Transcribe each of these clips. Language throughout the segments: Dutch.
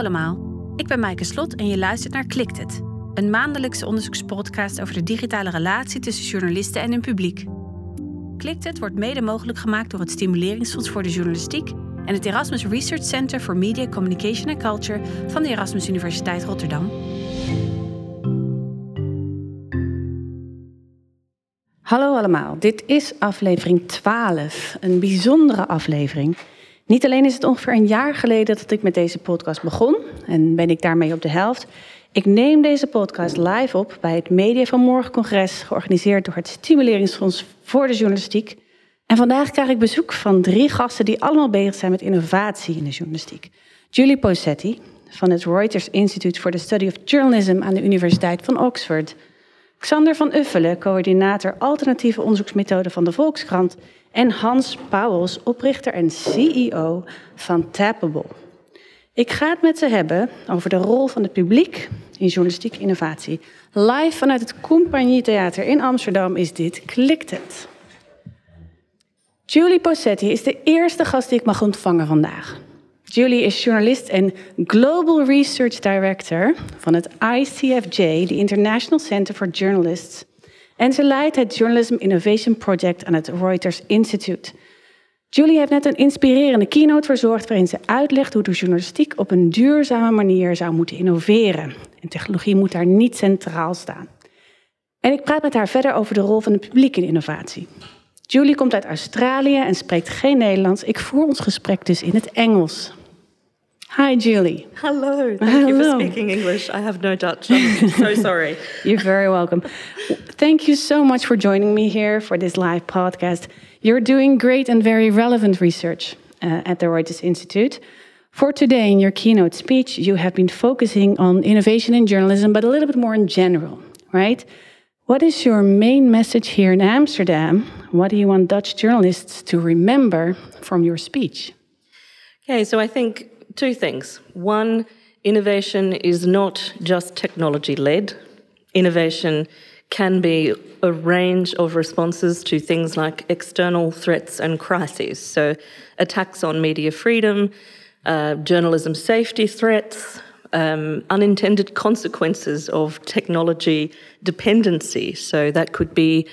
allemaal, ik ben Maaike Slot en je luistert naar Klikt het, een maandelijkse onderzoekspodcast over de digitale relatie tussen journalisten en hun publiek. Klikt het wordt mede mogelijk gemaakt door het Stimuleringsfonds voor de Journalistiek en het Erasmus Research Center for Media, Communication and Culture van de Erasmus Universiteit Rotterdam. Hallo allemaal, dit is aflevering 12, een bijzondere aflevering. Niet alleen is het ongeveer een jaar geleden dat ik met deze podcast begon en ben ik daarmee op de helft. Ik neem deze podcast live op bij het Media van Morgen congres, georganiseerd door het Stimuleringsfonds voor de Journalistiek. En vandaag krijg ik bezoek van drie gasten die allemaal bezig zijn met innovatie in de journalistiek. Julie Posetti van het Reuters Institute for the Study of Journalism aan de Universiteit van Oxford. Xander van Uffelen, coördinator alternatieve onderzoeksmethoden van de Volkskrant. En Hans Pauwels, oprichter en CEO van Tappable. Ik ga het met ze hebben over de rol van het publiek in journalistieke innovatie. Live vanuit het Compagnie Theater in Amsterdam is dit Klikt het. Julie Posetti is de eerste gast die ik mag ontvangen vandaag. Julie is journalist en Global Research Director van het ICFJ, de International Center for Journalists. En ze leidt het Journalism Innovation Project aan het Reuters Institute. Julie heeft net een inspirerende keynote verzorgd waarin ze uitlegt hoe de journalistiek op een duurzame manier zou moeten innoveren. En technologie moet daar niet centraal staan. En ik praat met haar verder over de rol van het publiek in innovatie. Julie komt uit Australië en spreekt geen Nederlands. Ik voer ons gesprek dus in het Engels. Hi, Julie. Hello. Thank Hello. you for speaking English. I have no Dutch. I'm so sorry. You're very welcome. Thank you so much for joining me here for this live podcast. You're doing great and very relevant research uh, at the Reuters Institute. For today, in your keynote speech, you have been focusing on innovation in journalism, but a little bit more in general, right? What is your main message here in Amsterdam? What do you want Dutch journalists to remember from your speech? Okay, so I think two things. One, innovation is not just technology led, innovation can be a range of responses to things like external threats and crises. So, attacks on media freedom, uh, journalism safety threats, um, unintended consequences of technology dependency. So, that could be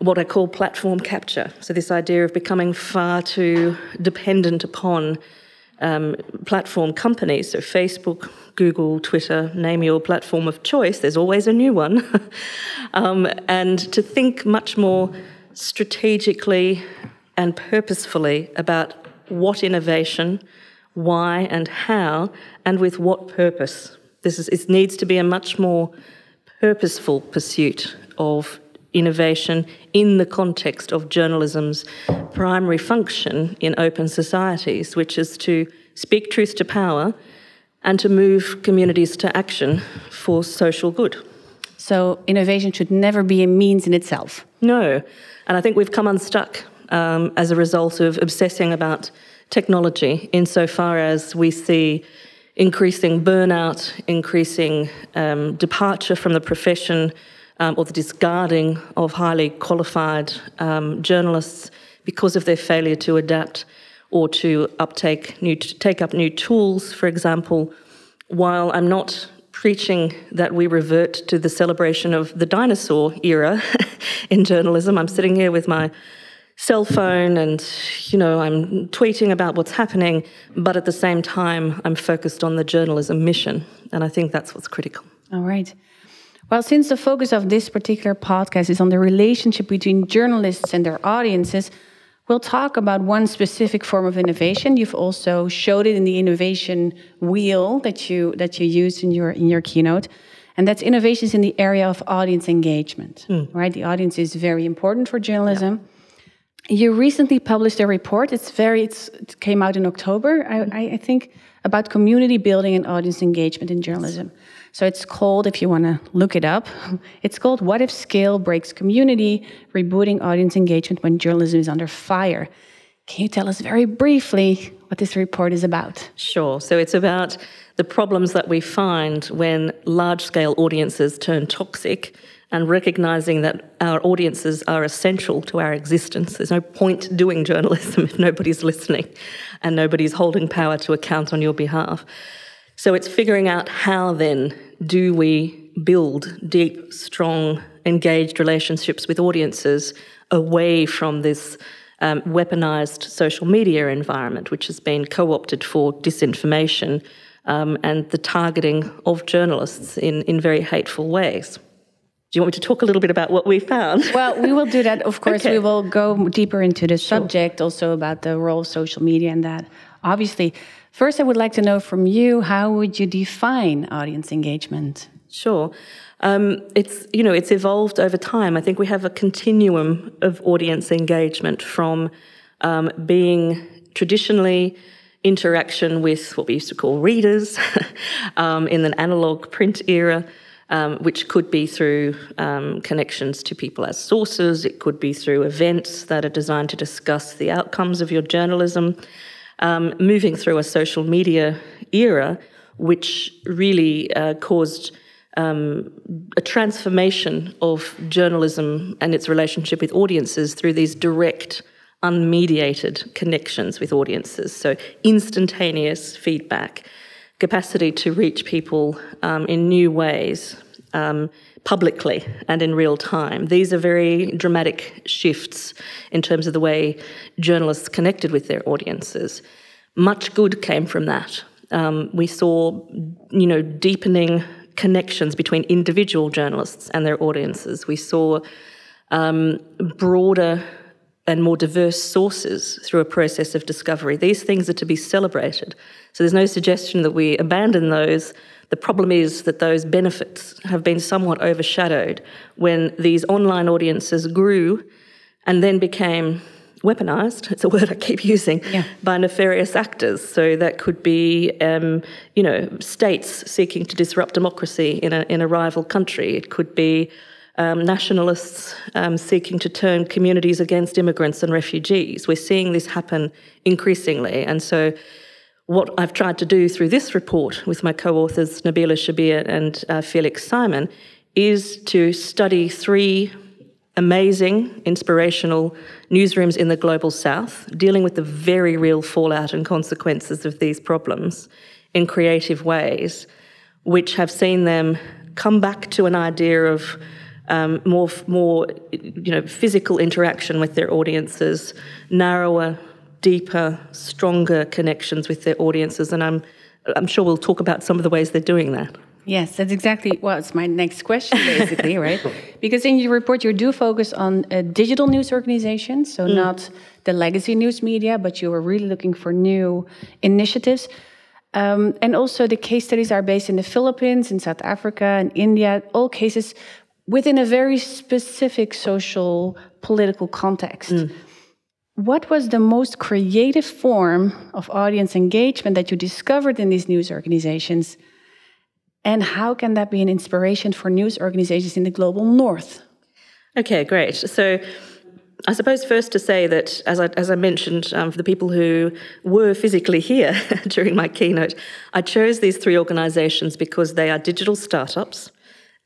what I call platform capture. So, this idea of becoming far too dependent upon um, platform companies, so Facebook, Google, Twitter, name your platform of choice, there's always a new one. um, and to think much more strategically and purposefully about what innovation, why and how, and with what purpose. This is, it needs to be a much more purposeful pursuit of innovation in the context of journalism's primary function in open societies, which is to speak truth to power and to move communities to action for social good. So, innovation should never be a means in itself. No. And I think we've come unstuck um, as a result of obsessing about technology insofar as we see increasing burnout, increasing um, departure from the profession, um, or the discarding of highly qualified um, journalists because of their failure to adapt or to uptake new, to take up new tools, for example. While I'm not preaching that we revert to the celebration of the dinosaur era in journalism, I'm sitting here with my cell phone and you know i'm tweeting about what's happening but at the same time i'm focused on the journalism mission and i think that's what's critical all right well, since the focus of this particular podcast is on the relationship between journalists and their audiences, we'll talk about one specific form of innovation. You've also showed it in the innovation wheel that you that you used in your in your keynote. And that's innovations in the area of audience engagement. Mm. Right? The audience is very important for journalism. Yeah. You recently published a report. It's very it's, it came out in October, I, I think, about community building and audience engagement in journalism. So it's called, if you want to look it up, it's called What If Scale Breaks Community Rebooting Audience Engagement When Journalism is Under Fire. Can you tell us very briefly what this report is about? Sure. So it's about the problems that we find when large scale audiences turn toxic and recognizing that our audiences are essential to our existence. There's no point doing journalism if nobody's listening and nobody's holding power to account on your behalf. So it's figuring out how then do we build deep, strong, engaged relationships with audiences away from this um, weaponized social media environment, which has been co opted for disinformation um, and the targeting of journalists in, in very hateful ways. Do you want me to talk a little bit about what we found? Well, we will do that. Of course, okay. we will go deeper into the subject, sure. also about the role of social media and that. Obviously, first, I would like to know from you how would you define audience engagement? Sure. Um, it's you know it's evolved over time. I think we have a continuum of audience engagement from um, being traditionally interaction with what we used to call readers um, in an analog print era. Um, which could be through um, connections to people as sources, it could be through events that are designed to discuss the outcomes of your journalism, um, moving through a social media era, which really uh, caused um, a transformation of journalism and its relationship with audiences through these direct, unmediated connections with audiences. So, instantaneous feedback, capacity to reach people um, in new ways. Um, publicly and in real time. These are very dramatic shifts in terms of the way journalists connected with their audiences. Much good came from that. Um, we saw, you know, deepening connections between individual journalists and their audiences. We saw um, broader and more diverse sources through a process of discovery. These things are to be celebrated. So there's no suggestion that we abandon those. The problem is that those benefits have been somewhat overshadowed when these online audiences grew and then became weaponized, it's a word I keep using, yeah. by nefarious actors. So that could be, um, you know, states seeking to disrupt democracy in a, in a rival country. It could be um, nationalists um, seeking to turn communities against immigrants and refugees. We're seeing this happen increasingly. And so what I've tried to do through this report with my co-authors Nabila Shabir and uh, Felix Simon is to study three amazing, inspirational newsrooms in the global south, dealing with the very real fallout and consequences of these problems in creative ways, which have seen them come back to an idea of um, more, more, you know, physical interaction with their audiences, narrower, deeper, stronger connections with their audiences, and I'm, I'm sure we'll talk about some of the ways they're doing that. Yes, that's exactly it's my next question, basically, right? Because in your report, you do focus on uh, digital news organizations, so mm. not the legacy news media, but you are really looking for new initiatives. Um, and also, the case studies are based in the Philippines, in South Africa, and India, all cases within a very specific social, political context. Mm. What was the most creative form of audience engagement that you discovered in these news organizations? And how can that be an inspiration for news organizations in the global north? Okay, great. So, I suppose first to say that, as I, as I mentioned, um, for the people who were physically here during my keynote, I chose these three organizations because they are digital startups.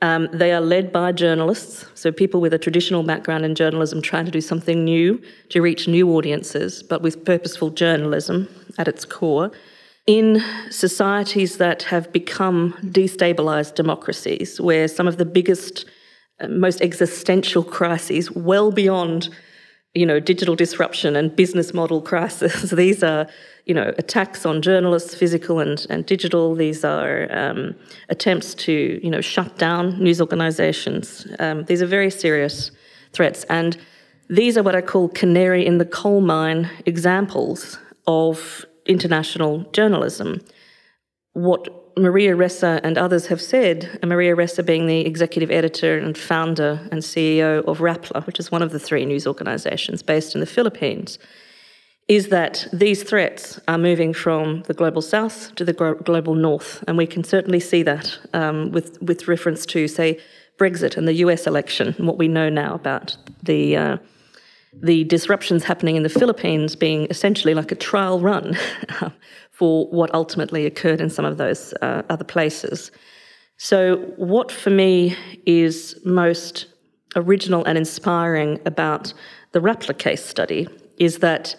Um, they are led by journalists, so people with a traditional background in journalism trying to do something new to reach new audiences, but with purposeful journalism at its core. In societies that have become destabilized democracies, where some of the biggest, uh, most existential crises, well beyond you know, digital disruption and business model crisis. These are, you know, attacks on journalists, physical and, and digital. These are um, attempts to, you know, shut down news organizations. Um, these are very serious threats. And these are what I call canary in the coal mine examples of international journalism. What Maria Ressa and others have said, Maria Ressa being the executive editor and founder and CEO of Rappler, which is one of the three news organizations based in the Philippines, is that these threats are moving from the global south to the global north. And we can certainly see that um, with, with reference to, say, Brexit and the US election, and what we know now about the. Uh, the disruptions happening in the Philippines being essentially like a trial run for what ultimately occurred in some of those uh, other places. So, what for me is most original and inspiring about the Rappler case study is that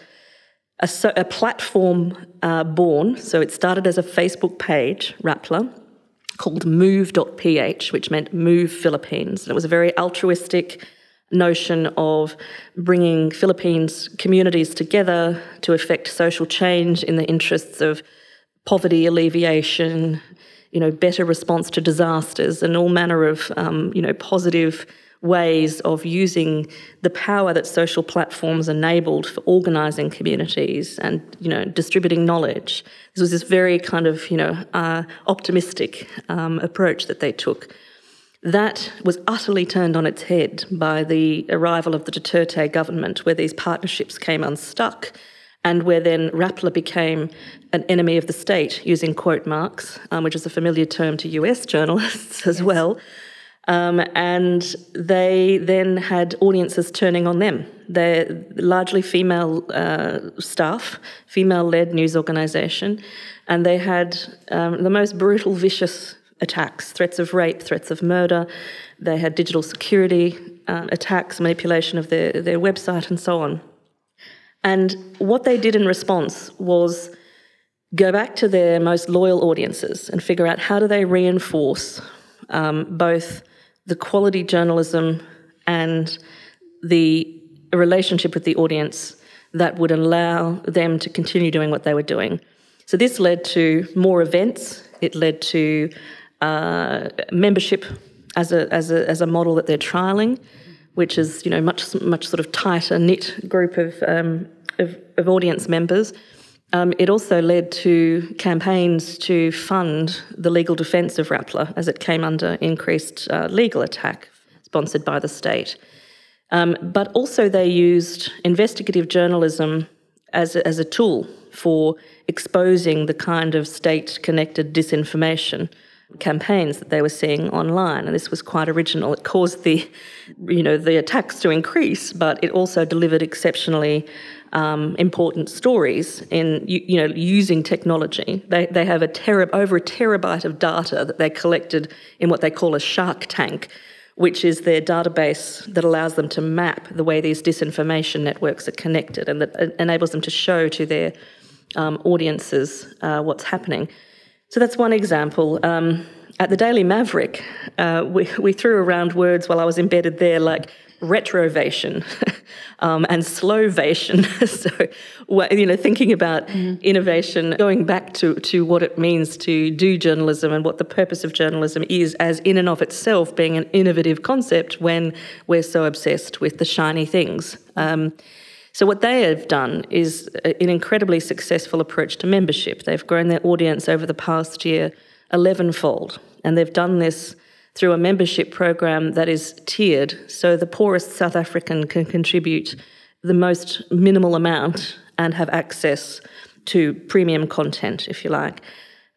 a, so- a platform uh, born. So it started as a Facebook page, Rappler, called move.ph, which meant Move Philippines. And it was a very altruistic notion of bringing Philippines communities together to effect social change in the interests of poverty alleviation, you know, better response to disasters, and all manner of um, you know positive ways of using the power that social platforms enabled for organizing communities and you know distributing knowledge. This was this very kind of you know uh, optimistic um, approach that they took that was utterly turned on its head by the arrival of the Duterte government, where these partnerships came unstuck and where then Rappler became an enemy of the state, using quote marks, um, which is a familiar term to US journalists as yes. well. Um, and they then had audiences turning on them. They're largely female uh, staff, female led news organisation, and they had um, the most brutal, vicious attacks threats of rape, threats of murder. They had digital security uh, attacks, manipulation of their, their website, and so on. And what they did in response was go back to their most loyal audiences and figure out how do they reinforce um, both the quality journalism and the relationship with the audience that would allow them to continue doing what they were doing. So this led to more events. It led to uh, membership as a, as, a, as a model that they're trialing, which is you know much much sort of tighter knit group of, um, of, of, audience members. Um, it also led to campaigns to fund the legal defence of Rappler as it came under increased uh, legal attack sponsored by the state. Um, but also, they used investigative journalism as a, as a tool for exposing the kind of state connected disinformation campaigns that they were seeing online and this was quite original it caused the you know the attacks to increase but it also delivered exceptionally um, important stories in you, you, know using technology. They they have a tera, over a terabyte of data that they collected in what they call a Shark Tank, which is their database that allows them to map the way these disinformation networks are connected and that enables them to show to their um, audiences uh, what's happening. So that's one example. Um, at the Daily Maverick, uh, we, we threw around words while I was embedded there like retrovation um, and slowvation. so, you know, thinking about mm-hmm. innovation, going back to, to what it means to do journalism and what the purpose of journalism is, as in and of itself being an innovative concept when we're so obsessed with the shiny things. Um, so, what they have done is an incredibly successful approach to membership. They've grown their audience over the past year 11 fold, and they've done this through a membership program that is tiered. So the poorest South African can contribute the most minimal amount and have access to premium content, if you like.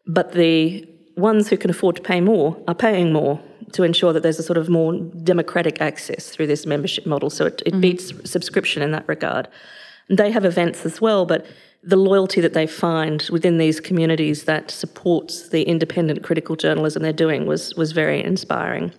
But the ones who can afford to pay more are paying more to ensure that there's a sort of more democratic access through this membership model. So it, it mm-hmm. beats subscription in that regard. And they have events as well, but the loyalty that they find within these communities that supports the independent critical journalism they're doing was was very inspiring.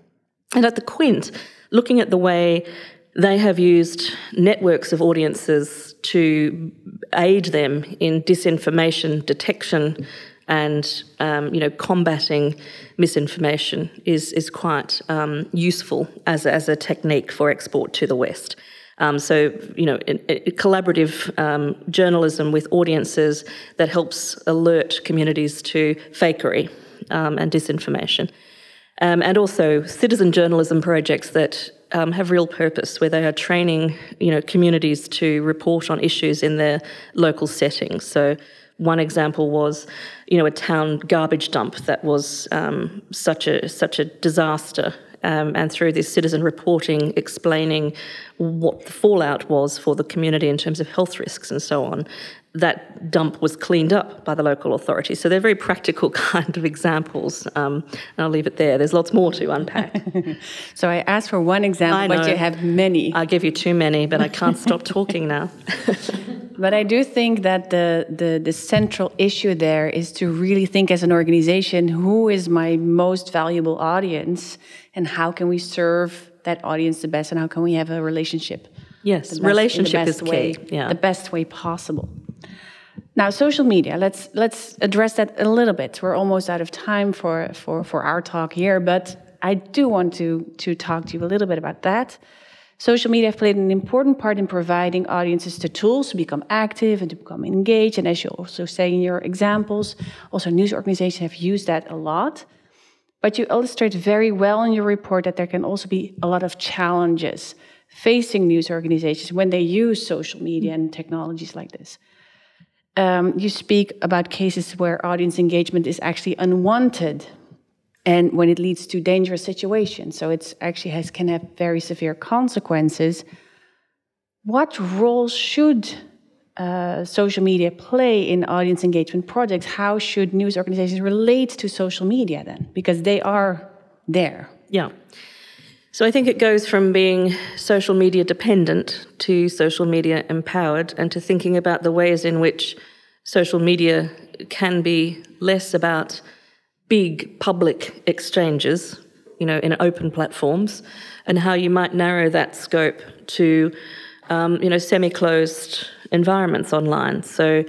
And at the Quint, looking at the way they have used networks of audiences to aid them in disinformation detection and um, you know combating misinformation is is quite um, useful as as a technique for export to the West. Um, so, you know, collaborative um, journalism with audiences that helps alert communities to fakery um, and disinformation. Um, and also citizen journalism projects that have real purpose, where they are training, you know, communities to report on issues in their local settings. So, one example was, you know, a town garbage dump that was um, such a such a disaster um, and through this citizen reporting explaining what the fallout was for the community in terms of health risks and so on, that dump was cleaned up by the local authorities. So they're very practical kind of examples. Um, and I'll leave it there. There's lots more to unpack. so I asked for one example, but you have many. I give you too many, but I can't stop talking now. but I do think that the, the, the central issue there is to really think as an organization who is my most valuable audience and how can we serve that audience the best and how can we have a relationship yes relationship is way, key yeah the best way possible Now, social media. Let's let's address that a little bit. We're almost out of time for for for our talk here, but I do want to to talk to you a little bit about that. Social media have played an important part in providing audiences the tools to become active and to become engaged. And as you also say in your examples, also news organizations have used that a lot. But you illustrate very well in your report that there can also be a lot of challenges facing news organizations when they use social media and technologies like this. Um, you speak about cases where audience engagement is actually unwanted and when it leads to dangerous situations. So it actually has, can have very severe consequences. What role should uh, social media play in audience engagement projects? How should news organizations relate to social media then? Because they are there. Yeah. So I think it goes from being social media dependent to social media empowered and to thinking about the ways in which social media can be less about big public exchanges, you know, in open platforms, and how you might narrow that scope to, um, you know, semi-closed environments online. So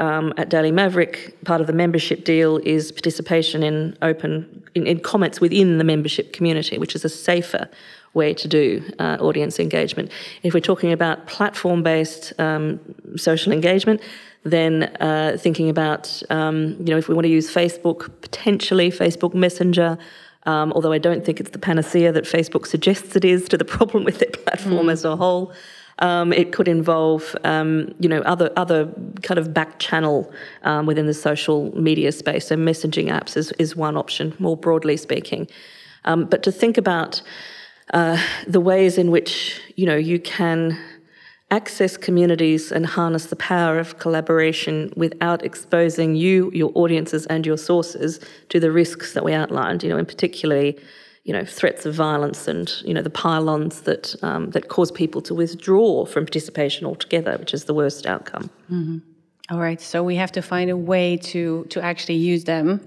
um, at Daily Maverick, part of the membership deal is participation in open in, in comments within the membership community, which is a safer way to do uh, audience engagement. If we're talking about platform-based um, social engagement, then uh, thinking about um, you know if we want to use Facebook potentially Facebook Messenger. Um, although I don't think it's the panacea that Facebook suggests it is to the problem with their platform mm. as a whole. Um, it could involve, um, you know, other other kind of back channel um, within the social media space. So messaging apps is, is one option, more broadly speaking. Um, but to think about uh, the ways in which you know you can access communities and harness the power of collaboration without exposing you, your audiences, and your sources to the risks that we outlined. You know, in particularly you know, threats of violence and, you know, the pylons that, um, that cause people to withdraw from participation altogether, which is the worst outcome. Mm-hmm. All right, so we have to find a way to, to actually use them.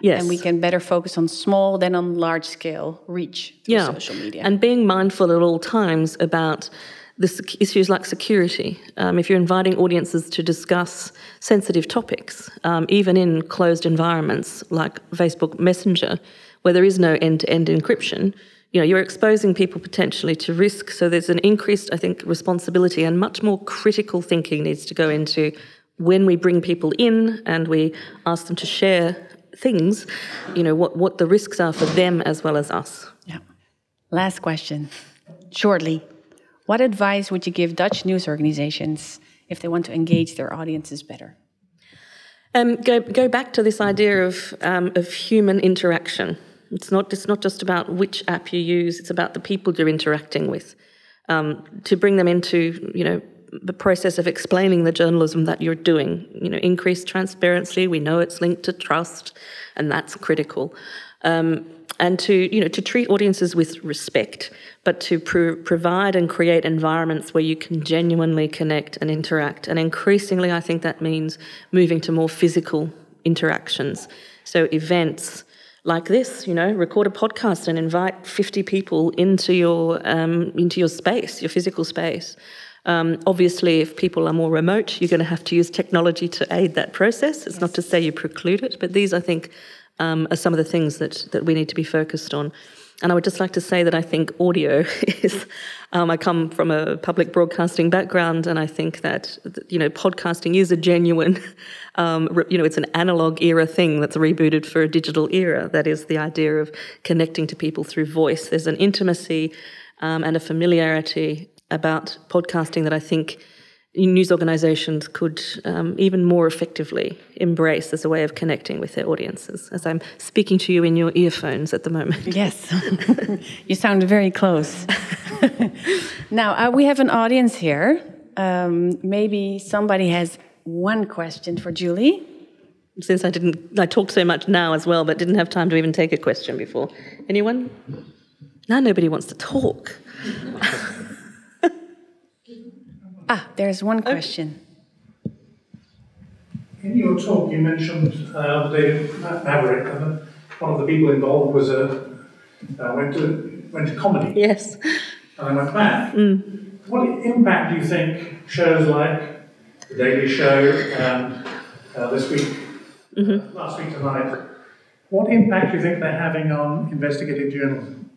Yes. And we can better focus on small than on large scale reach through yeah. social media. And being mindful at all times about the issues like security. Um, if you're inviting audiences to discuss sensitive topics, um, even in closed environments like Facebook Messenger, where there is no end-to-end encryption, you know, you're exposing people potentially to risk. So there's an increased, I think, responsibility and much more critical thinking needs to go into when we bring people in and we ask them to share things, you know, what, what the risks are for them as well as us. Yeah. Last question, shortly. What advice would you give Dutch news organizations if they want to engage their audiences better? Um, go, go back to this idea of, um, of human interaction. It's not, it's not just about which app you use, it's about the people you're interacting with. Um, to bring them into, you know, the process of explaining the journalism that you're doing. You know, increased transparency, we know it's linked to trust, and that's critical. Um, and to you know to treat audiences with respect, but to provide and create environments where you can genuinely connect and interact. And increasingly, I think that means moving to more physical interactions. So events like this, you know, record a podcast and invite 50 people into your um, into your space, your physical space. Um, obviously, if people are more remote, you're going to have to use technology to aid that process. It's yes. not to say you preclude it, but these, I think, um, are some of the things that, that we need to be focused on. And I would just like to say that I think audio is. Um, I come from a public broadcasting background, and I think that you know podcasting is a genuine, um, you know, it's an analog era thing that's rebooted for a digital era. That is the idea of connecting to people through voice. There's an intimacy um, and a familiarity about podcasting that I think news organizations could um, even more effectively embrace as a way of connecting with their audiences, as I'm speaking to you in your earphones at the moment. Yes, you sound very close. now, uh, we have an audience here. Um, maybe somebody has one question for Julie. Since I didn't, I talked so much now as well, but didn't have time to even take a question before. Anyone? Now nobody wants to talk. Ah, there's one question. In your talk, you mentioned uh, the day Maverick, and one of the people involved was a uh, went to went to comedy. Yes. And I went back. Mm. What impact do you think shows like The Daily Show and uh, this week, mm-hmm. last week tonight. What impact do you think they're having on investigative journalism?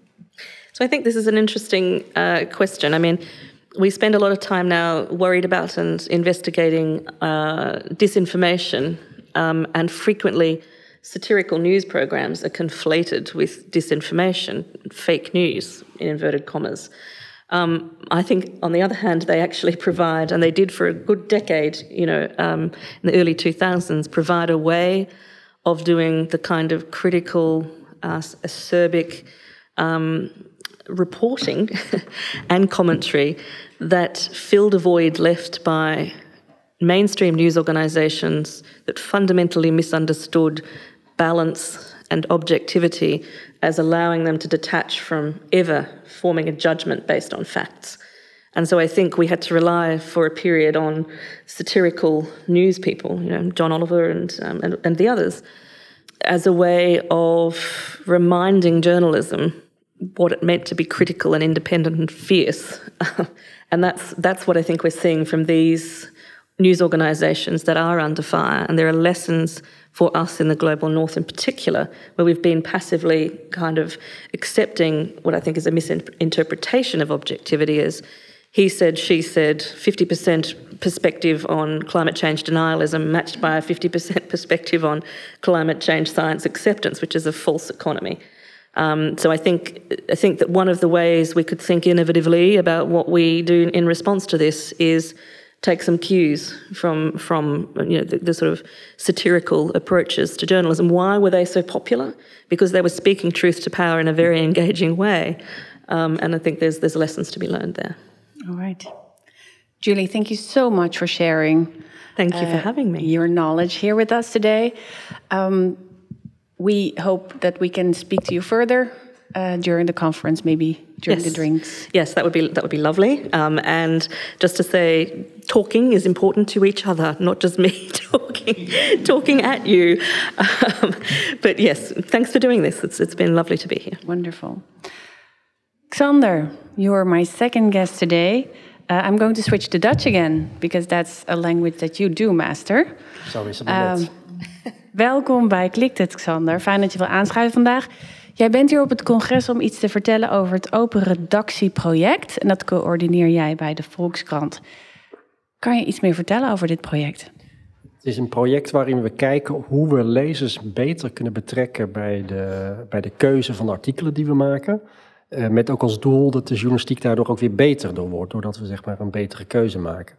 So I think this is an interesting uh, question. I mean, we spend a lot of time now worried about and investigating uh, disinformation, um, and frequently satirical news programs are conflated with disinformation, fake news, in inverted commas. Um, I think, on the other hand, they actually provide, and they did for a good decade, you know, um, in the early 2000s, provide a way of doing the kind of critical, uh, acerbic um, reporting and commentary that filled a void left by mainstream news organisations that fundamentally misunderstood balance and objectivity as allowing them to detach from ever forming a judgment based on facts. And so I think we had to rely for a period on satirical news people, you know, John Oliver and, um, and, and the others, as a way of reminding journalism what it meant to be critical and independent and fierce. and that's, that's what I think we're seeing from these news organisations that are under fire. And there are lessons for us in the global north in particular, where we've been passively kind of accepting what I think is a misinterpretation of objectivity as he said, she said, 50% perspective on climate change denialism matched by a 50% perspective on climate change science acceptance, which is a false economy. Um, so I think I think that one of the ways we could think innovatively about what we do in response to this is take some cues from from you know the, the, sort of satirical approaches to journalism. Why were they so popular? Because they were speaking truth to power in a very engaging way, um, and I think there's there's lessons to be learned there. All right, Julie, thank you so much for sharing. Thank you uh, for having me. Your knowledge here with us today. Um, we hope that we can speak to you further uh, during the conference, maybe during yes. the drinks. Yes, that would be that would be lovely. Um, and just to say, talking is important to each other, not just me talking talking at you. Um, but yes, thanks for doing this. It's it's been lovely to be here. Wonderful. Xander, you're my second guest today. Uh, I'm going to switch to Dutch again because that's a language that you do master. Sorry, um, Welkom bij Klikt het, Xander. Fijn dat je wil aanschuiven vandaag. Jij bent hier op het congres om iets te vertellen over het Open Redactieproject. En dat coördineer jij bij de Volkskrant. Kan je iets meer vertellen over dit project? Het is een project waarin we kijken hoe we lezers beter kunnen betrekken bij de, bij de keuze van de artikelen die we maken. Uh, met ook als doel dat de journalistiek daardoor ook weer beter door wordt, doordat we zeg maar een betere keuze maken.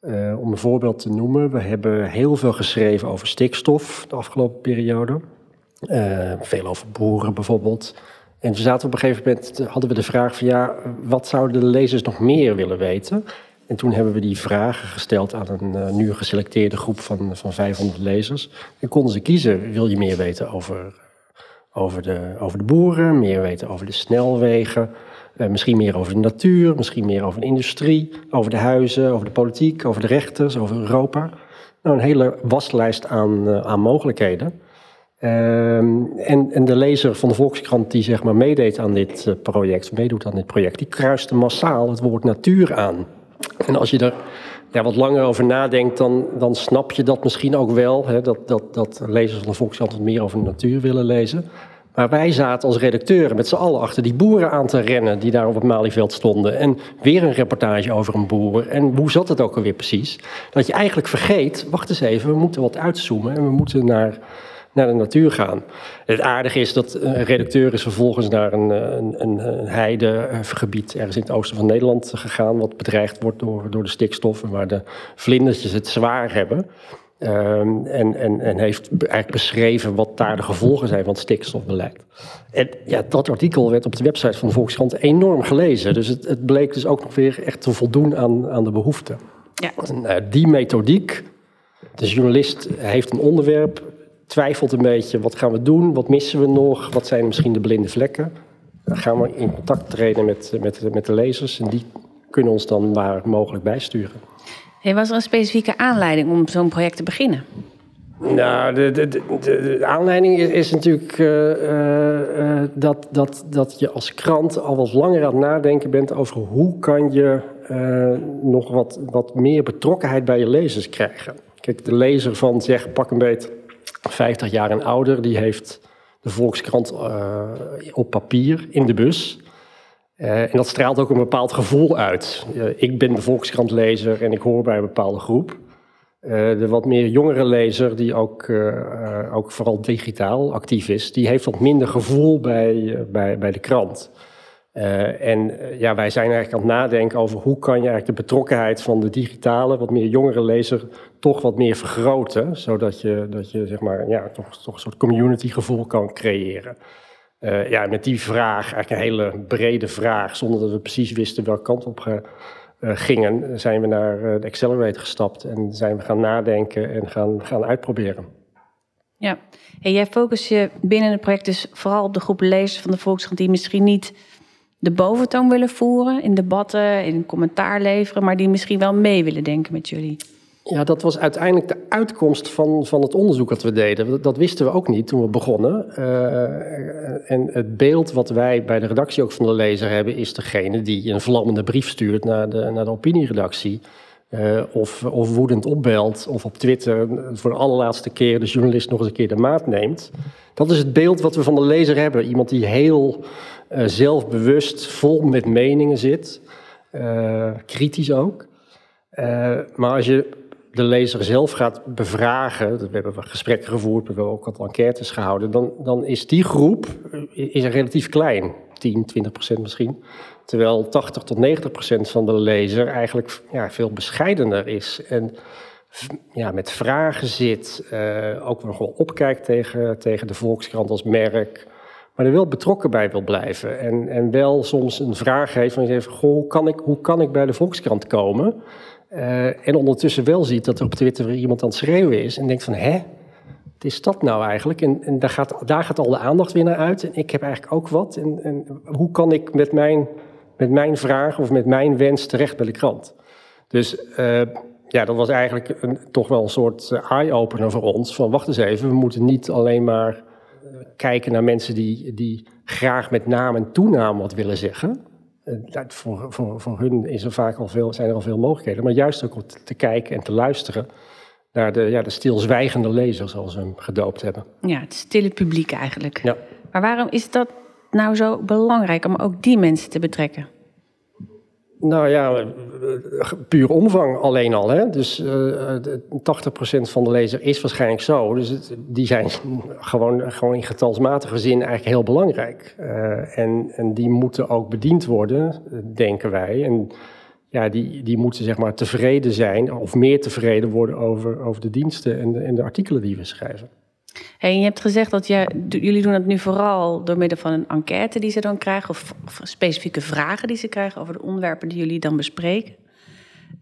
Uh, om een voorbeeld te noemen, we hebben heel veel geschreven over stikstof de afgelopen periode. Uh, veel over boeren bijvoorbeeld. En toen zaten we op een gegeven moment, hadden we de vraag van ja, wat zouden de lezers nog meer willen weten? En toen hebben we die vragen gesteld aan een nu geselecteerde groep van, van 500 lezers. En konden ze kiezen, wil je meer weten over, over, de, over de boeren, meer weten over de snelwegen, uh, misschien meer over de natuur, misschien meer over de industrie, over de huizen, over de politiek, over de rechters, over Europa. Nou, een hele waslijst aan, uh, aan mogelijkheden. Ehm, en, en, de lezer van de Volkskrant die zeg maar meedeed aan dit uh, project, meedoet aan dit project, die kruiste massaal het woord natuur aan. En als je er wat langer over nadenkt, dan, dan snap je dat misschien ook wel, hè, dat, dat, dat lezers van de Volkskrant wat meer over de natuur willen lezen. Maar wij zaten als redacteuren met z'n allen achter die boeren aan te rennen die daar op het Malieveld stonden. En weer een reportage over een boer. En hoe zat het ook alweer precies? Dat je eigenlijk vergeet, wacht eens even, we moeten wat uitzoomen en we moeten naar naar de natuur gaan. Het aardige is dat een redacteur is vervolgens naar een, een, een, heidegebied ergens in het oosten van Nederland gegaan, wat bedreigd wordt door, door de stikstof en waar de vlindertjes het zwaar hebben. Um, en, en, en heeft eigenlijk beschreven wat daar de gevolgen zijn van het stikstofbeleid. En ja, dat artikel werd op de website van de Volkskrant enorm gelezen. Dus het, het bleek dus ook nog weer echt te voldoen aan, aan de behoeften. Ja. En, uh, die methodiek, de journalist heeft een onderwerp, twijfelt een beetje, wat gaan we doen, wat missen we nog, wat zijn misschien de blinde vlekken. Dan gaan we in contact treden met, met, met de lezers en die kunnen ons dan waar mogelijk bijsturen. Was er een specifieke aanleiding om zo'n project te beginnen? Nou, de, de, de, aanleiding is, is natuurlijk uh, uh, dat, dat, dat je als krant al wat langer aan het nadenken bent over hoe kan je nog wat, wat meer betrokkenheid bij je lezers krijgen. Kijk, de lezer van zeg pak een beet 50 jaar en ouder, die heeft de Volkskrant op papier in de bus. Uh, en dat straalt ook een bepaald gevoel uit. Uh, ik ben de Volkskrantlezer en ik hoor bij een bepaalde groep. de wat meer jongere lezer, die ook, ook vooral digitaal actief is, die heeft wat minder gevoel bij, bij, bij de krant. En ja, wij zijn eigenlijk aan het nadenken over hoe kan je eigenlijk de betrokkenheid van de digitale, wat meer jongere lezer, toch wat meer vergroten. Zodat je, dat je zeg maar, ja, toch, toch een soort community gevoel kan creëren. Uh, ja, met die vraag, eigenlijk een hele brede vraag, zonder dat we precies wisten welke kant op gingen, zijn we naar de Accelerator gestapt en zijn we gaan nadenken en gaan, gaan uitproberen. Ja, en jij focust je binnen het project dus vooral op de groep lezers van de Volkskrant die misschien niet de boventoon willen voeren in debatten, in commentaar leveren, maar die misschien wel mee willen denken met jullie? Ja, dat was uiteindelijk de uitkomst van, van het onderzoek dat we deden. Dat, wisten we ook niet toen we begonnen. Uh, en het beeld wat wij bij de redactie ook van de lezer hebben, is degene die een vlammende brief stuurt naar de, naar de opinieredactie. Uh, of, of woedend opbelt of op Twitter voor de allerlaatste keer de journalist nog eens een keer de maat neemt. Dat is het beeld wat we van de lezer hebben. Iemand die heel uh, zelfbewust, vol met meningen zit, kritisch ook. maar als je de lezer zelf gaat bevragen, we hebben gesprekken gevoerd, we hebben ook wat enquêtes gehouden, dan, dan is die groep is relatief klein, 10, 20 procent misschien. Terwijl 80 tot 90 procent van de lezer eigenlijk ja, veel bescheidener is. En ja, met vragen zit, uh, ook wel opkijkt tegen, tegen de Volkskrant als merk. Maar er wel betrokken bij wil blijven. En, en wel soms een vraag heeft van hoe kan ik bij de Volkskrant komen? Uh, en ondertussen wel ziet dat er op Twitter iemand aan het schreeuwen is. En denkt van, hè, wat is dat nou eigenlijk? En, en daar, gaat, daar gaat al de aandacht weer naar uit. En ik heb eigenlijk ook wat. En, en hoe kan ik met mijn met mijn vraag of met mijn wens terecht bij de krant. Dus uh, ja, dat was eigenlijk een, toch wel een soort eh, eye-opener voor ons. Van wacht eens even, we moeten niet alleen maar eh, kijken naar mensen die, die graag met naam en toenaam wat willen zeggen. Uh, voor, voor, voor hun is er vaak al veel, zijn er al veel mogelijkheden. Maar juist ook om te kijken en te luisteren naar de, ja, de stilzwijgende lezer, zoals we hem gedoopt hebben. Ja, het stille publiek eigenlijk. Ja. Maar waarom is dat nou zo belangrijk om ook die mensen te betrekken? Nou ja, puur omvang alleen al. Hè? Dus uh, 80% van de lezer is waarschijnlijk zo. Dus die zijn gewoon, gewoon in getalsmatige zin eigenlijk heel belangrijk. En, en die moeten ook bediend worden, denken wij. En ja, die, die moeten zeg maar tevreden zijn, of meer tevreden worden over, over de diensten en en de artikelen die we schrijven. Je hebt gezegd dat jullie doen dat nu vooral door middel van een enquête die ze dan krijgen, of, specifieke vragen die ze krijgen over de onderwerpen die jullie dan bespreken.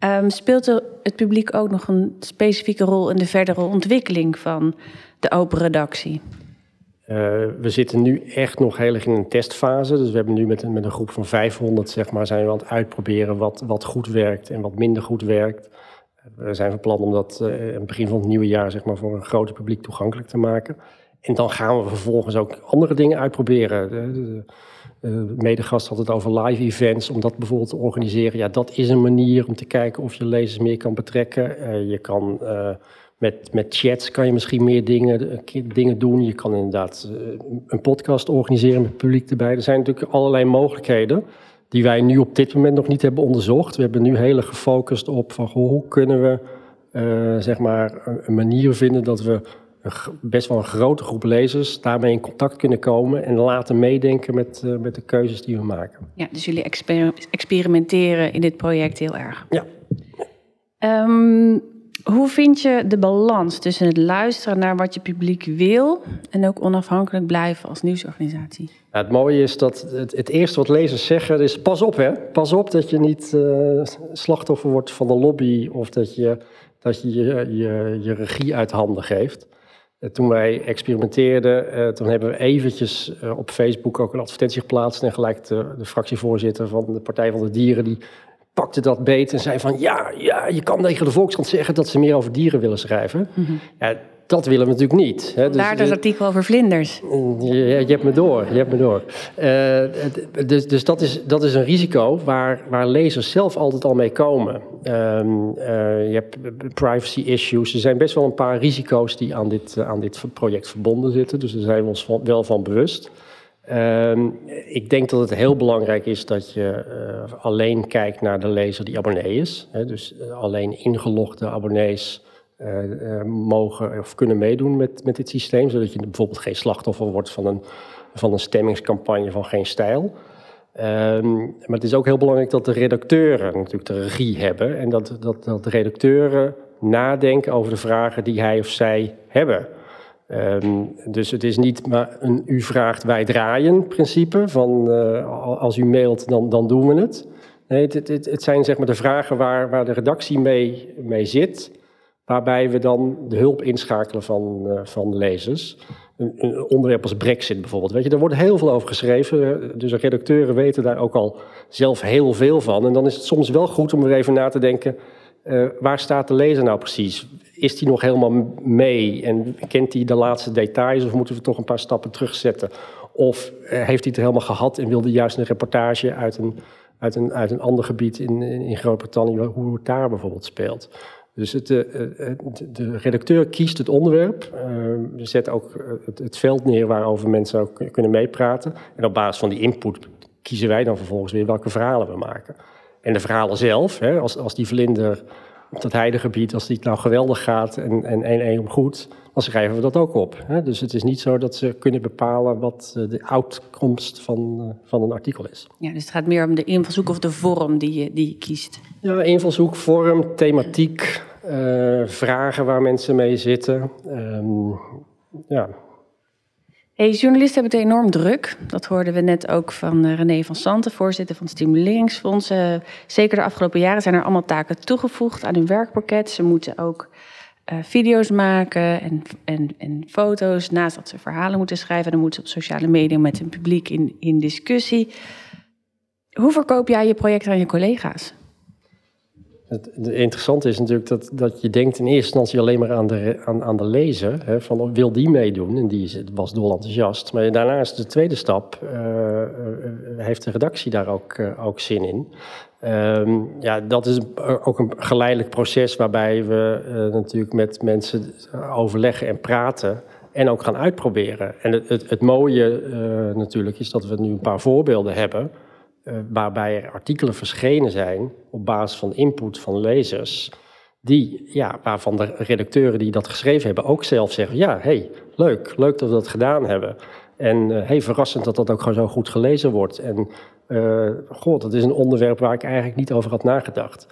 Um, speelt het publiek ook nog een specifieke rol in de verdere ontwikkeling van de open redactie? Uh, we zitten nu echt nog heel erg in een testfase. Dus we hebben nu met een, met een groep van 500 zeg maar, zijn we aan het uitproberen wat, wat goed werkt en wat minder goed werkt. We zijn van plan om dat uh, in het begin van het nieuwe jaar zeg maar, voor een groter publiek toegankelijk te maken. En dan gaan we vervolgens ook andere dingen uitproberen. De, de medegast had het over live events, om dat bijvoorbeeld te organiseren. Ja, dat is een manier om te kijken of je lezers meer kan betrekken. Uh, je kan met, met chats kan je misschien meer dingen, dingen doen. Je kan inderdaad een podcast organiseren met het publiek erbij. Er zijn natuurlijk allerlei mogelijkheden die wij nu op dit moment nog niet hebben onderzocht. We hebben nu heel erg gefocust op van, hoe kunnen we uh, zeg maar een manier vinden dat we best wel een grote groep lezers daarmee in contact kunnen komen en laten meedenken met, uh, met de keuzes die we maken. Ja, dus jullie exper experimenteren in dit project heel erg. Ja. Um, hoe vind je de balans tussen het luisteren naar wat je publiek wil en ook onafhankelijk blijven als nieuwsorganisatie? Het mooie is dat het, het, eerste wat lezers zeggen is: pas op, hè? Pas op dat je niet uh, slachtoffer wordt van de lobby of dat je dat je, je, regie uit handen geeft. Uh, toen wij experimenteerden, uh, toen hebben we eventjes op Facebook ook een advertentie geplaatst en gelijk de, de fractievoorzitter van de Partij van de Dieren die pakte dat beet en zei van ja, ja, je kan tegen de Volkskrant zeggen dat ze meer over dieren willen schrijven. Mm -hmm. ja, dat willen we natuurlijk niet. Hè. Dus, Daar dat artikel over vlinders. Je, je, hebt me door, je hebt me door. Uh, dus dus dat, is, dat is een risico waar, waar lezers zelf altijd al mee komen. Um, uh, je hebt privacy issues. Er zijn best wel een paar risico's die aan dit, aan dit project verbonden zitten. Dus daar zijn we ons wel van bewust. Um, ik denk dat het heel belangrijk is dat je alleen kijkt naar de lezer die abonnee is. Hè. Dus alleen ingelogde abonnees uh, mogen of kunnen meedoen met, met dit systeem. Zodat je bijvoorbeeld geen slachtoffer wordt van een, van een stemmingscampagne van geen stijl. Um, maar het is ook heel belangrijk dat de redacteuren natuurlijk de regie hebben. En dat, dat, dat de redacteuren nadenken over de vragen die hij of zij hebben. Um, dus het is niet maar een u vraagt, wij draaien principe. Van uh, als u mailt, dan, dan doen we het. Nee, het, het, het, zijn zeg maar de vragen waar, waar de redactie mee, mee zit. Waarbij we dan de hulp inschakelen van, uh, van lezers. Een, onderwerp als Brexit bijvoorbeeld. Weet je, er wordt heel veel over geschreven. Dus de redacteuren weten daar ook al zelf heel veel van. En dan is het soms wel goed om er even na te denken. Waar staat de lezer nou precies? Is die nog helemaal mee en kent hij de laatste details of moeten we toch een paar stappen terugzetten? Of uh, heeft hij het helemaal gehad en wilde juist een reportage uit een, uit een, uit een ander gebied in, in Groot-Brittannië, hoe het daar bijvoorbeeld speelt? Dus het, uh, de redacteur kiest het onderwerp, zet ook het, het, veld neer waarover mensen ook kunnen meepraten. En op basis van die input kiezen wij dan vervolgens weer welke verhalen we maken. En de verhalen zelf, hè, als, als die vlinder op dat heidegebied, als die het nou geweldig gaat en, en één één goed, dan schrijven we dat ook op. Hè. Dus het is niet zo dat ze kunnen bepalen wat de uitkomst van, van een artikel is. Ja, dus het gaat meer om de invalshoek of de vorm die je, die je kiest. Ja, invalshoek, vorm, thematiek, uh, vragen waar mensen mee zitten. Um, ja. Journalisten hebben het enorm druk. Dat hoorden we net ook van uh, René van Santen, voorzitter van het Stimuleringsfonds. Uh, zeker de afgelopen jaren zijn er allemaal taken toegevoegd aan hun werkpakket. Ze moeten ook video's maken en, en, en foto's. Naast dat ze verhalen moeten schrijven, dan moeten ze op sociale media met hun publiek in, in discussie. Hoe verkoop jij je project aan je collega's? Het, interessante is natuurlijk dat, dat je denkt in eerste instantie alleen maar aan de, aan, aan de lezer. Hè, van wil die meedoen? En die was dol enthousiast. Maar daarna is de tweede stap, uh, heeft de redactie daar ook, uh, ook zin in? Um, ja, dat is ook een geleidelijk proces waarbij we natuurlijk met mensen overleggen en praten. En ook gaan uitproberen. En het, het, mooie natuurlijk is dat we nu een paar voorbeelden hebben waarbij er artikelen verschenen zijn op basis van input van lezers, die, ja, waarvan de redacteuren die dat geschreven hebben ook zelf zeggen, ja, hey, leuk, leuk dat we dat gedaan hebben. En uh, hey, verrassend dat dat ook gewoon zo goed gelezen wordt. En uh, god, dat is een onderwerp waar ik eigenlijk niet over had nagedacht.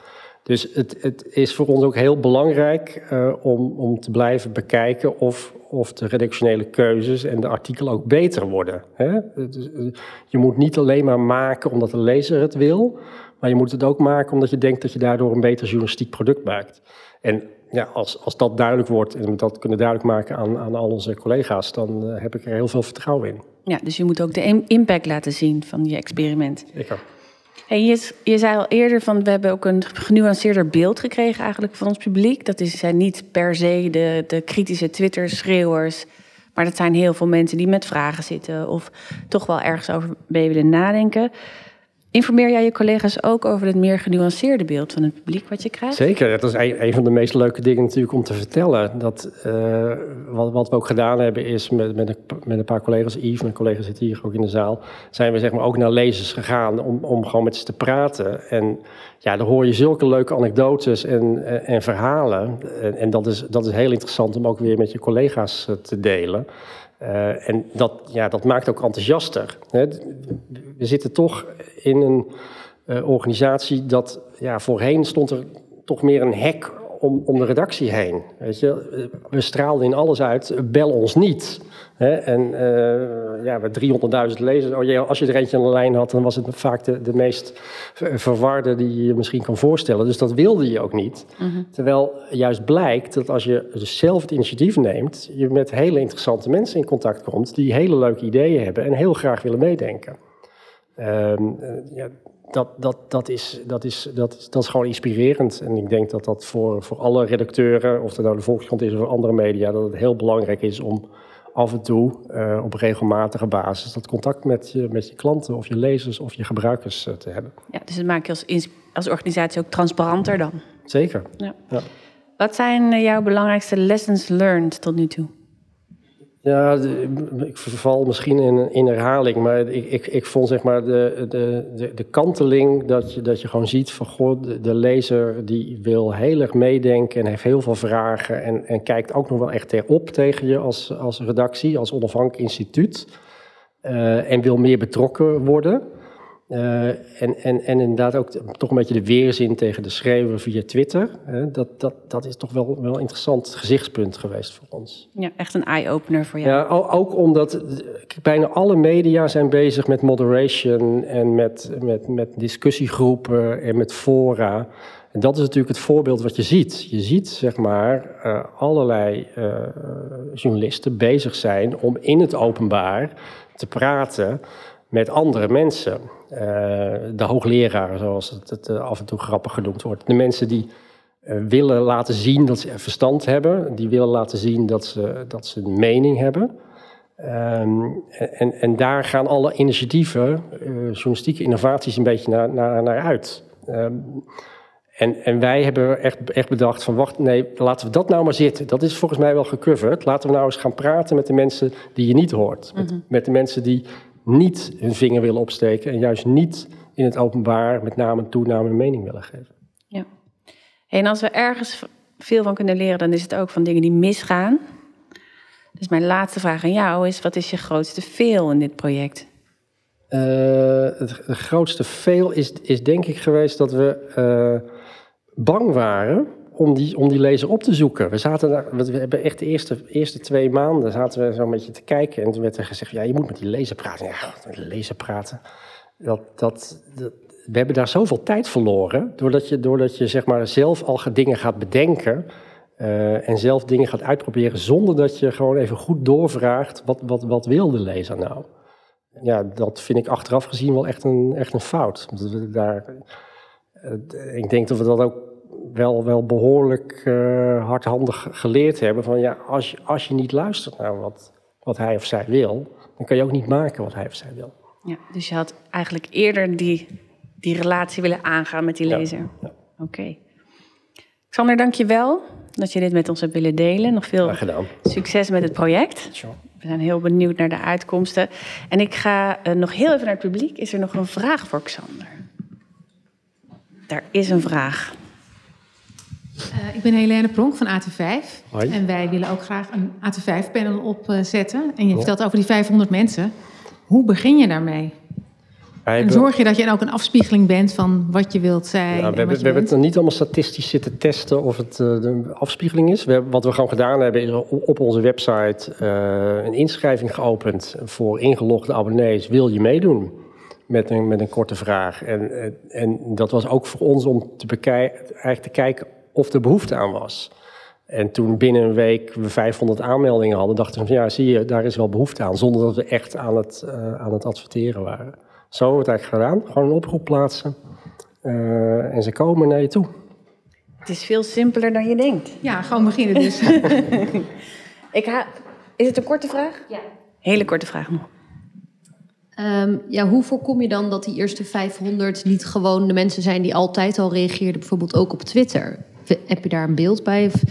Dus het, het is voor ons ook heel belangrijk uh, om, om te blijven bekijken of, of de redactionele keuzes en de artikelen ook beter worden. Hè? Je moet niet alleen maar maken omdat de lezer het wil, maar je moet het ook maken omdat je denkt dat je daardoor een beter journalistiek product maakt. En ja, als, als dat duidelijk wordt en we dat kunnen duidelijk maken aan, aan al onze collega's, dan uh, heb ik er heel veel vertrouwen in. Ja, dus je moet ook de impact laten zien van je experiment. Zeker. Je, je zei al eerder van we hebben ook een genuanceerder beeld gekregen eigenlijk van ons publiek. Dat is, zijn niet per se de, de kritische Twitter-schreeuwers. Maar dat zijn heel veel mensen die met vragen zitten of toch wel ergens over willen nadenken. Informeer jij je collega's ook over het meer genuanceerde beeld van het publiek wat je krijgt? Zeker, dat is een, een van de meest leuke dingen natuurlijk om te vertellen. Dat, uh, wat, wat, we ook gedaan hebben is met, met, een, met een paar collega's, Yves, mijn collega zit hier ook in de zaal, zijn we zeg maar ook naar lezers gegaan om, om gewoon met ze te praten. En ja, dan hoor je zulke leuke anekdotes en, en, verhalen. En, en, dat, is, dat is heel interessant om ook weer met je collega's eh, te delen. Uh, en dat, ja, dat maakt ook enthousiaster. We zitten toch in een uh, organisatie dat ja, voorheen stond er toch meer een hek om, om de redactie heen. Weet je? We straalden in alles uit, bel ons niet. Hè? En uh, ja, met 300.000 lezers, oh, als je er eentje aan de lijn had, dan was het vaak de, de meest verwarde die je misschien kan voorstellen. Dus dat wilde je ook niet. Mm -hmm. Terwijl juist blijkt dat als je dus zelf het initiatief neemt, je met hele interessante mensen in contact komt, die hele leuke ideeën hebben en heel graag willen meedenken. Um, ja, dat, dat, dat, is, dat, is, dat, is, dat is gewoon inspirerend. En ik denk dat dat voor, voor alle redacteuren, of het nou de Volkskrant is of andere media, dat het heel belangrijk is om af en toe uh, op regelmatige basis dat contact met je, met je klanten of je lezers of je gebruikers uh, te hebben. Ja, dus het maakt je als, als organisatie ook transparanter dan. Zeker. Ja. ja. Wat zijn eh, jouw belangrijkste lessons learned tot nu toe? Ja, ik verval misschien in, in herhaling, maar ik, ik, ik vond zeg maar de, de, de, de kanteling dat je, dat je gewoon ziet van de, lezer die wil heel erg meedenken en heeft heel veel vragen en, en kijkt ook nog wel echt erop tegen je als, als redactie, als onafhankelijk instituut uh, en wil meer betrokken worden. Uh, en, en, en inderdaad ook toch een beetje de weerzin tegen de schreeuwen via Twitter. Dat, dat, dat is toch wel, wel een interessant gezichtspunt geweest voor ons. Ja, echt een eye-opener voor jou. Ja, ook omdat bijna alle media zijn bezig met moderation en met, met, met discussiegroepen en met fora. En dat is natuurlijk het voorbeeld wat je ziet. Je ziet zeg maar uh, allerlei journalisten bezig zijn om in het openbaar te praten met andere mensen. Uh, de hoogleraren, zoals het, het uh, af en toe grappig genoemd wordt. De mensen die uh, willen laten zien dat ze verstand hebben, die willen laten zien dat ze, dat ze een mening hebben. Um, en, en daar gaan alle initiatieven, journalistieke innovaties, een beetje naar, naar, naar uit. Um, en, en, wij hebben echt, echt bedacht van wacht, nee, laten we dat nou maar zitten. Dat is volgens mij wel gecoverd. Laten we nou eens gaan praten met de mensen die je niet hoort. Met, mm -hmm. met de mensen die niet hun vinger willen opsteken en juist niet in het openbaar met name en toename een mening willen geven. Ja. En als we ergens veel van kunnen leren, dan is het ook van dingen die misgaan. Dus mijn laatste vraag aan jou is: wat is je grootste veel in dit project? Uh, het, het, grootste veel is, is denk ik geweest dat we uh, bang waren om die, om die lezer op te zoeken. We, zaten daar, we hebben echt de eerste, eerste twee maanden zaten we zo een beetje te kijken. En toen werd er gezegd, ja, je moet met die lezer praten. Ja, met die lezer praten. Dat, dat, we hebben daar zoveel tijd verloren. Doordat je, doordat je zeg maar, zelf al dingen gaat bedenken. Uh, en zelf dingen gaat uitproberen. Zonder dat je gewoon even goed doorvraagt. Wat, wat, wat wil de lezer nou? Ja, dat vind ik achteraf gezien wel echt een, echt een fout. Daar, uh, ik denk dat we dat ook wel, wel behoorlijk uh, hardhandig geleerd hebben. Van ja, als je, als je niet luistert naar wat, wat hij of zij wil, dan kan je ook niet maken wat hij of zij wil. Ja, dus je had eigenlijk eerder die, die relatie willen aangaan met die lezer. Ja, ja. Oké. Okay. Xander, dank je wel dat je dit met ons hebt willen delen. Nog veel succes met het project. Sure. We zijn heel benieuwd naar de uitkomsten. En ik ga uh, nog heel even naar het publiek. Is er nog een vraag voor Xander? Daar is een vraag. Uh, ik ben Helene Pronk van AT5. Hoi. En wij willen ook graag een AT5-panel opzetten. En je ja. vertelt over die 500 mensen. Hoe begin je daarmee? En zorg je dat je ook een afspiegeling bent van wat je wilt zijn? Ja, we hebben, we hebben het niet allemaal statistisch zitten testen of het uh, de afspiegeling is. We hebben, wat we gewoon gedaan hebben is op onze website uh, een inschrijving geopend voor ingelogde abonnees. Wil je meedoen? Met een, met een korte vraag. En, en dat was ook voor ons om te, bekijken, eigenlijk te kijken of er behoefte aan was. En toen binnen een week we 500 aanmeldingen hadden, dachten we van ja, zie je, daar is wel behoefte aan. Zonder dat we echt aan het, uh, aan het adverteren waren. Zo hebben we het eigenlijk gedaan. Gewoon een oproep plaatsen. Uh, en ze komen naar je toe. Het is veel simpeler dan je denkt. Ja, gewoon beginnen dus. Ik ha is het een korte vraag? Ja. Hele korte vraag nog. Um, ja, hoe voorkom je dan dat die eerste 500 niet gewoon de mensen zijn die altijd al reageerden, bijvoorbeeld ook op Twitter? Heb je daar een beeld bij? Of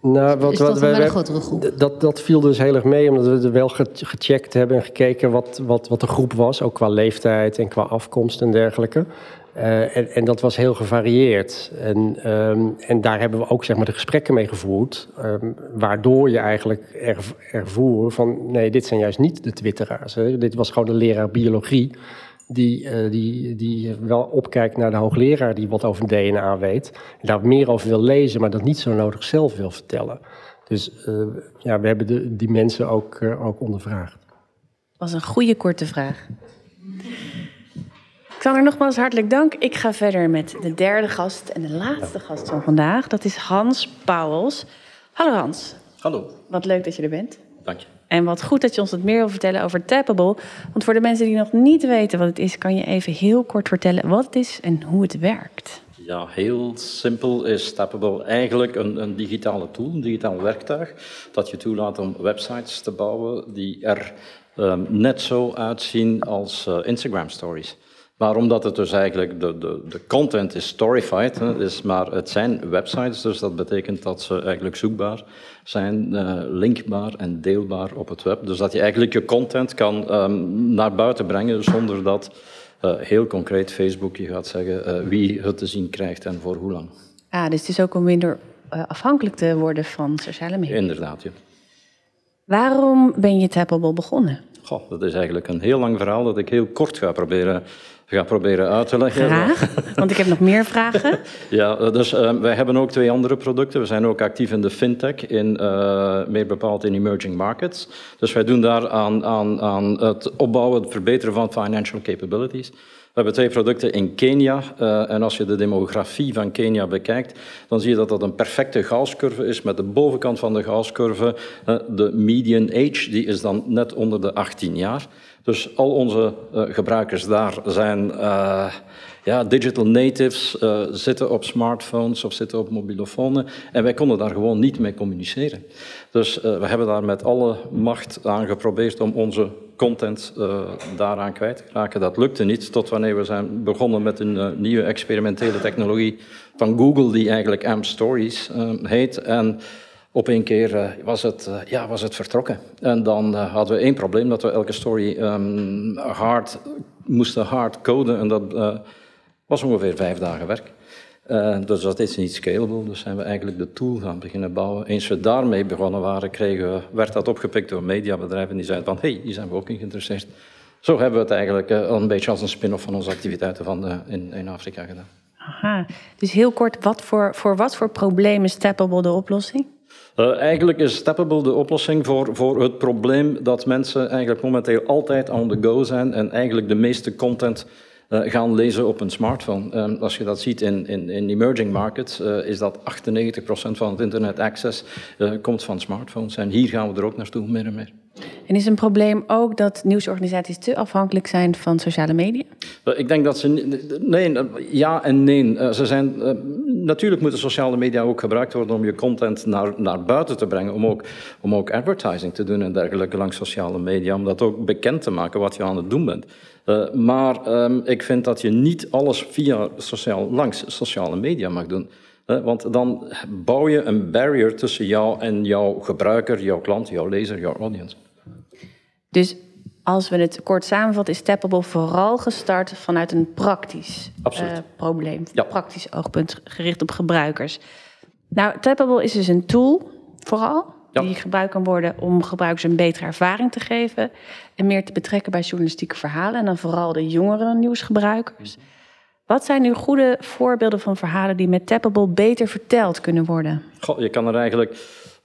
nou, wat, is dat wat, wij, een grotere groep? Dat, dat viel dus heel erg mee, omdat we er wel gecheckt hebben en gekeken wat, wat, wat de groep was, ook qua leeftijd en qua afkomst en dergelijke. Uh, en, en, dat was heel gevarieerd. En, um, en daar hebben we ook zeg maar, de gesprekken mee gevoerd, um, waardoor je eigenlijk er, ervoer van nee, dit zijn juist niet de twitteraars. Hè. Dit was gewoon de leraar biologie die, uh, die, die wel opkijkt naar de hoogleraar die wat over DNA weet. En daar meer over wil lezen, maar dat niet zo nodig zelf wil vertellen. Dus uh, ja, we hebben de, die mensen ook, uh, ook ondervraagd. Dat was een goede korte vraag. Xander, nogmaals hartelijk dank. Ik ga verder met de derde gast en de laatste gast van vandaag. Dat is Hans Pauwels. Hallo Hans. Hallo. Wat leuk dat je er bent. Dank je. En wat goed dat je ons wat meer wil vertellen over Tappable. Want voor de mensen die nog niet weten wat het is, kan je even heel kort vertellen wat het is en hoe het werkt. Ja, heel simpel is Tappable eigenlijk een, een digitale tool, een digitaal werktuig, dat je toelaat om websites te bouwen die er um, net zo uitzien als uh, Instagram stories. Maar omdat het dus eigenlijk, de, de, de content is storified, hè, is maar het zijn websites, dus dat betekent dat ze eigenlijk zoekbaar zijn, uh, linkbaar en deelbaar op het web. Dus dat je eigenlijk je content kan um, naar buiten brengen zonder dat uh, heel concreet Facebook je gaat zeggen uh, wie het te zien krijgt en voor hoe lang. Ah, dus het is ook om minder afhankelijk te worden van sociale media. Inderdaad, ja. Waarom ben je Tappable begonnen? Goh, dat is eigenlijk een heel lang verhaal dat ik heel kort ga proberen ga proberen uit te leggen. Graag, want ik heb nog meer vragen. ja, dus uh, wij hebben ook twee andere producten. We zijn ook actief in de fintech, in, uh, meer bepaald in emerging markets. Dus wij doen daar aan, aan, aan het opbouwen, het verbeteren van financial capabilities. We hebben twee producten in Kenia. Uh, en als je de demografie van Kenia bekijkt, dan zie je dat dat een perfecte Gauss-curve is. Met de bovenkant van de Gauss-curve, uh, de median age, die is dan net onder de 18 jaar. Dus al onze uh, gebruikers daar zijn uh, ja, digital natives, uh, zitten op smartphones of zitten op mobielefonen. En wij konden daar gewoon niet mee communiceren. Dus we hebben daar met alle macht aan geprobeerd om onze content daaraan kwijt te raken. Dat lukte niet tot wanneer we zijn begonnen met een nieuwe experimentele technologie van Google, die eigenlijk AMP Stories heet. En op een keer uh, was, het, uh, ja, was het vertrokken. En dan uh, hadden we één probleem, dat we elke story um, hard, moesten hard coden. En dat was ongeveer vijf dagen werk. dus dat is niet scalable, dus zijn we eigenlijk de tool gaan beginnen bouwen. Eens we daarmee begonnen waren, kregen we, werd dat opgepikt door mediabedrijven die zeiden van, hé, hey, hier zijn we ook in geïnteresseerd. Zo hebben we het eigenlijk een beetje als een spin-off van onze activiteiten van, in, in Afrika gedaan. Aha, dus heel kort, wat voor, voor wat voor problemen is Tappable de oplossing? Uh, eigenlijk is Steppable de oplossing voor, voor het probleem dat mensen eigenlijk momenteel altijd on the go zijn en eigenlijk de meeste content uh, gaan lezen op een smartphone. Um, als je dat ziet in, in, in emerging markets, is dat 98% van het internet access komt van smartphones. En hier gaan we er ook naartoe, meer en meer. En is een probleem ook dat nieuwsorganisaties te afhankelijk zijn van sociale media? Ik denk dat ze. Nee, ja en nee. Ze zijn, natuurlijk moeten sociale media ook gebruikt worden om je content naar, naar buiten te brengen. Om ook, om ook advertising te doen en dergelijke langs sociale media. Om dat ook bekend te maken wat je aan het doen bent. Uh, maar um, ik vind dat je niet alles via sociaal, langs sociale media mag doen. Want dan bouw je een barrier tussen jou en jouw gebruiker, jouw klant, jouw lezer, jouw audience. Dus als we het kort samenvatten, is Tappable vooral gestart vanuit een praktisch uh, probleem. Ja. Praktisch oogpunt gericht op gebruikers. Nou, Tappable is dus een tool, vooral, ja. die gebruikt kan worden om gebruikers een betere ervaring te geven en meer te betrekken bij journalistieke verhalen en dan vooral de jongere nieuwsgebruikers. Wat zijn nu goede voorbeelden van verhalen die met Tappable beter verteld kunnen worden? Goh, je kan er eigenlijk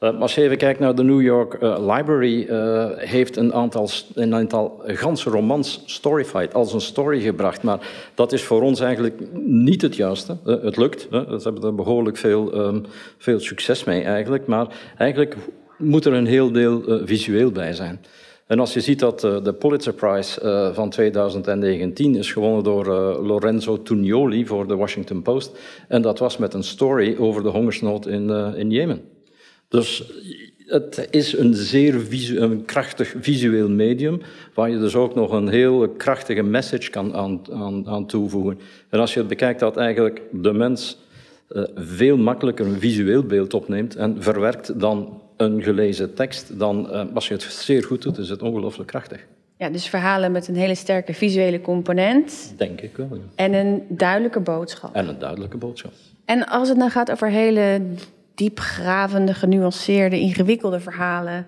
uh, als je even kijkt naar de New York uh, Library, uh, heeft een aantal, een aantal ganse romans Storyfied als een story gebracht. Maar dat is voor ons eigenlijk niet het juiste. het lukt, we hebben er behoorlijk veel, um, veel succes mee eigenlijk. Maar eigenlijk moet er een heel deel visueel bij zijn. En als je ziet dat de Pulitzer Prize van 2019 is gewonnen door Lorenzo Tugnoli voor de Washington Post. En dat was met een story over de hongersnood in, in Jemen. Dus het is een zeer visu een krachtig visueel medium, waar je dus ook nog een heel krachtige message kan aan, aan, aan toevoegen. En als je het bekijkt dat eigenlijk de mens uh, veel makkelijker een visueel beeld opneemt en verwerkt dan een gelezen tekst, dan uh, als je het zeer goed doet, is het ongelooflijk krachtig. Ja, dus verhalen met een hele sterke visuele component. Denk ik wel. Ja. En een duidelijke boodschap. En een duidelijke boodschap. En als het nou gaat over hele diepgravende, genuanceerde, ingewikkelde verhalen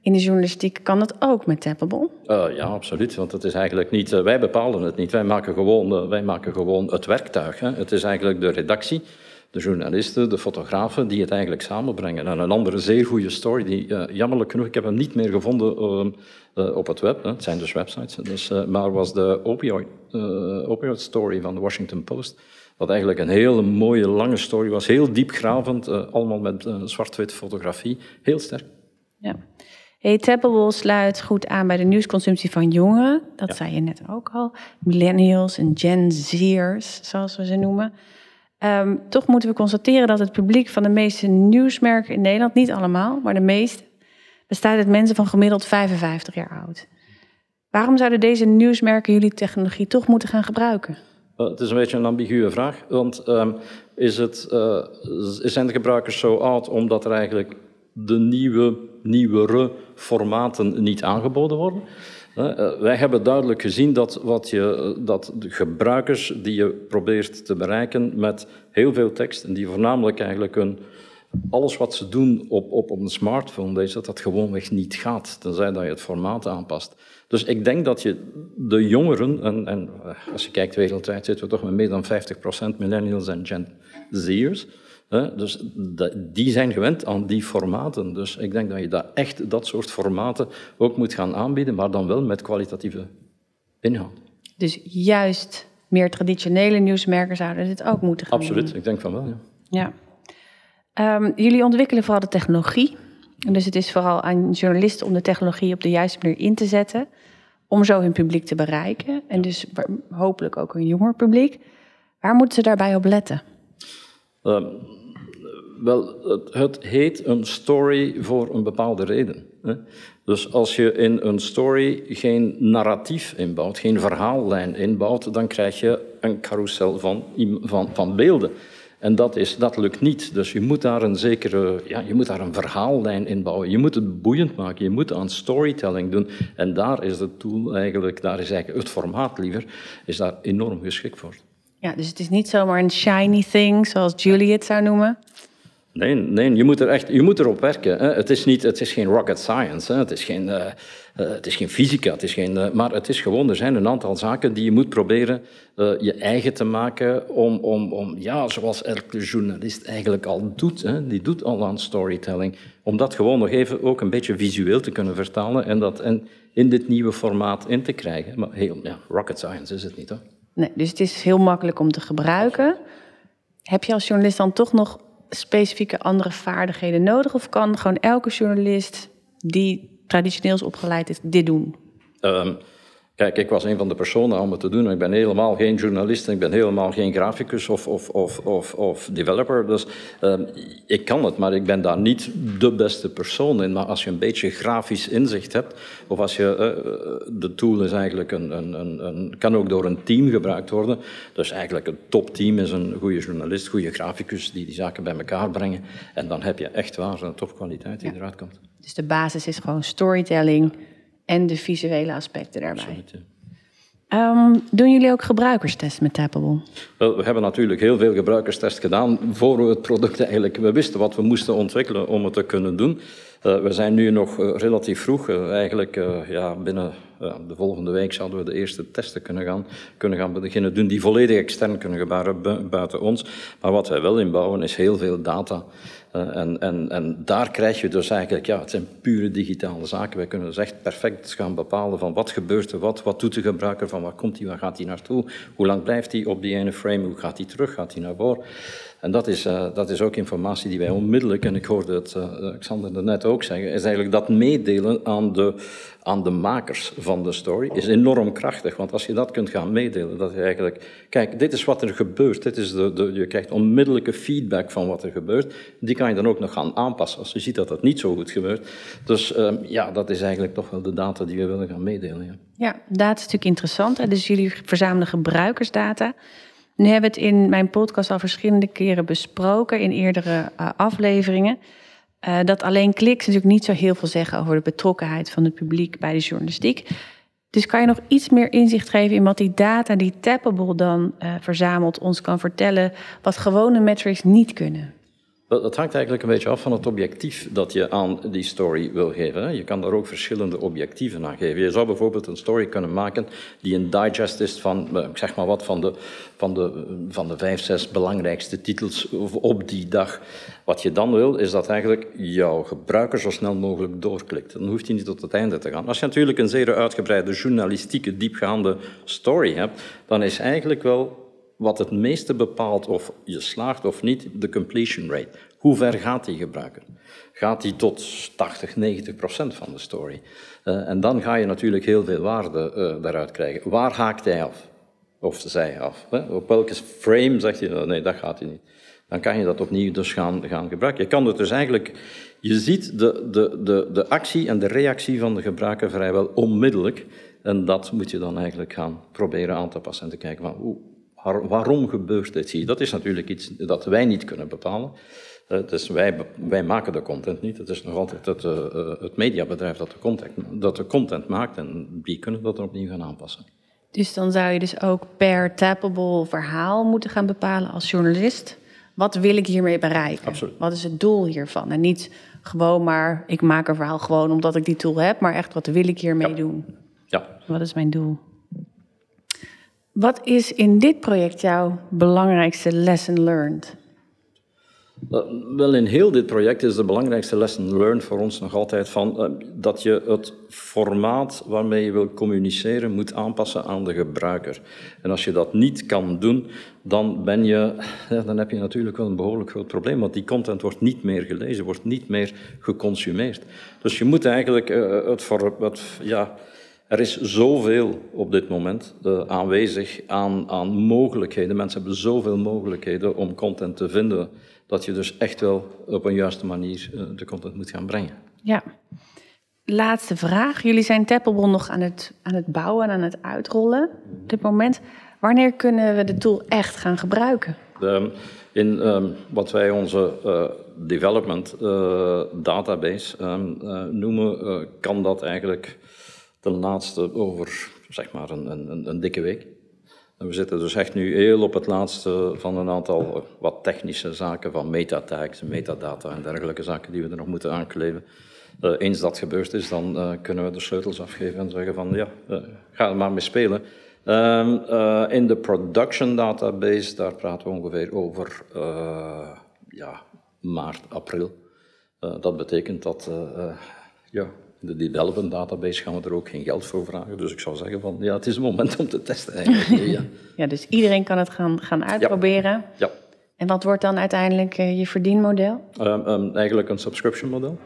in de journalistiek, kan dat ook met Tappable? Uh, ja, absoluut. Want het is eigenlijk niet, uh, wij bepalen het niet. Wij maken gewoon, uh, wij maken gewoon het werktuig. Hè. Het is eigenlijk de redactie, de journalisten, de fotografen die het eigenlijk samenbrengen. En een andere zeer goede story, die jammerlijk genoeg, ik heb hem niet meer gevonden op het web, hè. het zijn dus websites, dus, maar was de opioid, opioid story van de Washington Post. Wat eigenlijk een hele mooie, lange story was. Heel diepgravend, uh, allemaal met uh, zwart-wit fotografie. Heel sterk. Ja. Hey, Tappable sluit goed aan bij de nieuwsconsumptie van jongeren. Dat zei je net ook al. Millennials en Gen Z'ers, zoals we ze noemen. Um, toch moeten we constateren dat het publiek van de meeste nieuwsmerken in Nederland, niet allemaal, maar de meeste, bestaat uit mensen van gemiddeld 55 jaar oud. Waarom zouden deze nieuwsmerken jullie technologie toch moeten gaan gebruiken? Het is een beetje een ambiguë vraag, want um, is het, uh, zijn de gebruikers zo oud omdat er eigenlijk de nieuwe, nieuwere formaten niet aangeboden worden? Uh, wij hebben duidelijk gezien dat, wat je, dat de gebruikers die je probeert te bereiken met heel veel tekst, en die voornamelijk eigenlijk een, alles wat ze doen op, op, op een smartphone, dat dat gewoonweg niet gaat, tenzij dat je het formaat aanpast. Dus ik denk dat je de jongeren, en, en eh, als je kijkt wereldwijd zitten we toch met meer dan 50% millennials en Gen Z'ers, dus die zijn gewend aan die formaten. Dus ik denk dat je dat echt dat soort formaten ook moet gaan aanbieden, maar dan wel met kwalitatieve inhoud. Dus juist meer traditionele nieuwsmerken zouden dit ook moeten gaan Absoluut, ik denk van wel, ja. ja. Um, jullie ontwikkelen vooral de technologie. Dus het is vooral aan journalisten om de technologie op de juiste manier in te zetten. Om zo hun publiek te bereiken. En dus hopelijk ook een jonger publiek. Waar moeten ze daarbij op letten? Um, wel, het, het, heet een story voor een bepaalde reden. Hè? Dus als je in een story geen narratief inbouwt, geen verhaallijn inbouwt, dan krijg je een carousel van, van, van beelden. En dat, is, dat lukt niet. Dus je moet daar een zekere, ja, je moet daar een verhaallijn in bouwen. Je moet het boeiend maken. Je moet aan storytelling doen. En daar is het tool eigenlijk, daar is eigenlijk het formaat liever, is daar enorm geschikt voor. Ja, dus het is niet zomaar een shiny thing, zoals Julie het zou noemen. Nee, nee je, moet er echt, je moet erop werken. Hè. Het, is niet, het is geen rocket science, hè. Het, is geen, uh, het is geen fysica, het is geen, uh, maar het is gewoon, er zijn een aantal zaken die je moet proberen uh, je eigen te maken om, om, om, ja, zoals elke journalist eigenlijk al doet, hè. die doet al aan storytelling, om dat gewoon nog even ook een beetje visueel te kunnen vertalen en dat en in dit nieuwe formaat in te krijgen. Maar heel, ja, rocket science is het niet, hoor. Nee, dus het is heel makkelijk om te gebruiken. Heb je als journalist dan toch nog specifieke andere vaardigheden nodig? Of kan gewoon elke journalist die traditioneel is opgeleid is, dit doen? Um, Kijk, ik was een van de personen om het te doen. Ik ben helemaal geen journalist, ik ben helemaal geen graficus of, of, of, of, of developer. Dus uh, ik kan het, maar ik ben daar niet de beste persoon in. Maar als je een beetje grafisch inzicht hebt, of als je, uh, de tool is eigenlijk een, een, een, een, kan ook door een team gebruikt worden. Dus eigenlijk een topteam is een goede journalist, goede graficus die die zaken bij elkaar brengen. En dan heb je echt waar een topkwaliteit die eruit komt. Dus de basis is gewoon storytelling en de visuele aspecten daarbij. Absoluut, um, doen jullie ook gebruikerstests met Tappable? Wel, we hebben natuurlijk heel veel gebruikerstests gedaan voor we het product eigenlijk... We wisten wat we moesten ontwikkelen om het te kunnen doen. Uh, we zijn nu nog uh, relatief vroeg. Uh, eigenlijk ja, binnen de volgende week zouden we de eerste testen kunnen gaan, kunnen gaan beginnen doen die volledig extern kunnen gebeuren buiten ons. Maar wat wij wel inbouwen is heel veel data eh, en, en, en daar krijg je dus eigenlijk, ja, het zijn pure digitale zaken. Wij kunnen dus echt perfect gaan bepalen van wat gebeurt er, wat, wat doet de gebruiker, van waar komt hij, waar gaat hij naartoe, hoe lang blijft hij op die ene frame, hoe gaat hij terug, gaat hij naar voren. En dat is, uh, dat is ook informatie die wij onmiddellijk, en ik hoorde het uh, Xander net ook zeggen, is eigenlijk dat meedelen aan de, aan de makers van de story is enorm krachtig. Want als je dat kunt gaan meedelen, dat je eigenlijk, kijk, dit is wat er gebeurt, dit is de, je krijgt onmiddellijke feedback van wat er gebeurt, die kan je dan ook nog gaan aanpassen als je ziet dat dat niet zo goed gebeurt. Dus um, ja, dat is eigenlijk toch wel de data die we willen gaan meedelen. Ja, ja data is natuurlijk interessant. Hè? Dus jullie verzamelen gebruikersdata. Nu hebben we het in mijn podcast al verschillende keren besproken in eerdere uh, afleveringen. Uh, dat alleen kliks natuurlijk niet zo heel veel zeggen over de betrokkenheid van het publiek bij de journalistiek. Dus kan je nog iets meer inzicht geven in wat die data die Tappable dan uh, verzamelt ons kan vertellen, wat gewone metrics niet kunnen? Dat hangt eigenlijk een beetje af van het objectief dat je aan die story wil geven. Je kan daar ook verschillende objectieven aan geven. Je zou bijvoorbeeld een story kunnen maken die een digest is van, eh, ik zeg maar wat, van de, van de, van de vijf, zes belangrijkste titels op die dag. Wat je dan wil, is dat eigenlijk jouw gebruiker zo snel mogelijk doorklikt. Dan hoeft hij niet tot het einde te gaan. Als je natuurlijk een zeer uitgebreide journalistieke, diepgaande story hebt, dan is eigenlijk wel wat het meeste bepaalt of je slaagt of niet, de completion rate. Hoe ver gaat die gebruiker? Gaat die tot 80, 90 procent van de story? Uh, en dan ga je natuurlijk heel veel waarde uh, daaruit krijgen. Waar haakt hij af? Of zij af? Hè? Op welke frame zegt hij, nee, dat gaat hij niet. Dan kan je dat opnieuw dus gaan, gaan gebruiken. Je kan het dus eigenlijk... Je ziet de, de, de, de actie en de reactie van de gebruiker vrijwel onmiddellijk. En dat moet je dan eigenlijk gaan proberen aan te passen en te kijken van... Hoe, waarom gebeurt dit hier? Dat is natuurlijk iets dat wij niet kunnen bepalen. Uh, dus wij, wij maken de content niet. Het is nog altijd het, uh, het mediabedrijf dat de, content, dat de content maakt en die kunnen dat opnieuw gaan aanpassen. Dus dan zou je dus ook per tappable verhaal moeten gaan bepalen als journalist. Wat wil ik hiermee bereiken? Absoluut. Wat is het doel hiervan? En niet gewoon maar, ik maak een verhaal gewoon omdat ik die tool heb, maar echt wat wil ik hiermee ja. doen? Ja. Wat is mijn doel? Wat is in dit project jouw belangrijkste lesson learned? Wel, in heel dit project is de belangrijkste lesson learned voor ons nog altijd van uh, dat je het formaat waarmee je wil communiceren moet aanpassen aan de gebruiker. En als je dat niet kan doen, dan, ben je, dan heb je natuurlijk wel een behoorlijk groot probleem, want die content wordt niet meer gelezen, wordt niet meer geconsumeerd. Dus je moet eigenlijk uh, het voor ja, er is zoveel op dit moment uh, aanwezig aan, aan mogelijkheden. Mensen hebben zoveel mogelijkheden om content te vinden dat je dus echt wel op een juiste manier uh, de content moet gaan brengen. Ja. Laatste vraag. Jullie zijn Tappable nog aan het, aan het bouwen en aan het uitrollen op dit moment. Wanneer kunnen we de tool echt gaan gebruiken? De, in um, wat wij onze uh, development database um, noemen, kan dat eigenlijk ten laatste over zeg maar een, een, een dikke week. We zitten dus echt nu heel op het laatste van een aantal wat technische zaken, van metatags, metadata en dergelijke zaken die we er nog moeten aankleven. Uh, eens dat gebeurd is, dan uh, kunnen we de sleutels afgeven en zeggen van ja, ga er maar mee spelen. Um, in de production database, daar praten we ongeveer over ja, maart, april. dat betekent dat ja, de development database gaan we er ook geen geld voor vragen. Dus ik zou zeggen van ja, het is het moment om te testen eigenlijk. Ja, ja dus iedereen kan het gaan, gaan uitproberen. Ja. ja. En wat wordt dan uiteindelijk uh, je verdienmodel? Um, um, eigenlijk een subscription model.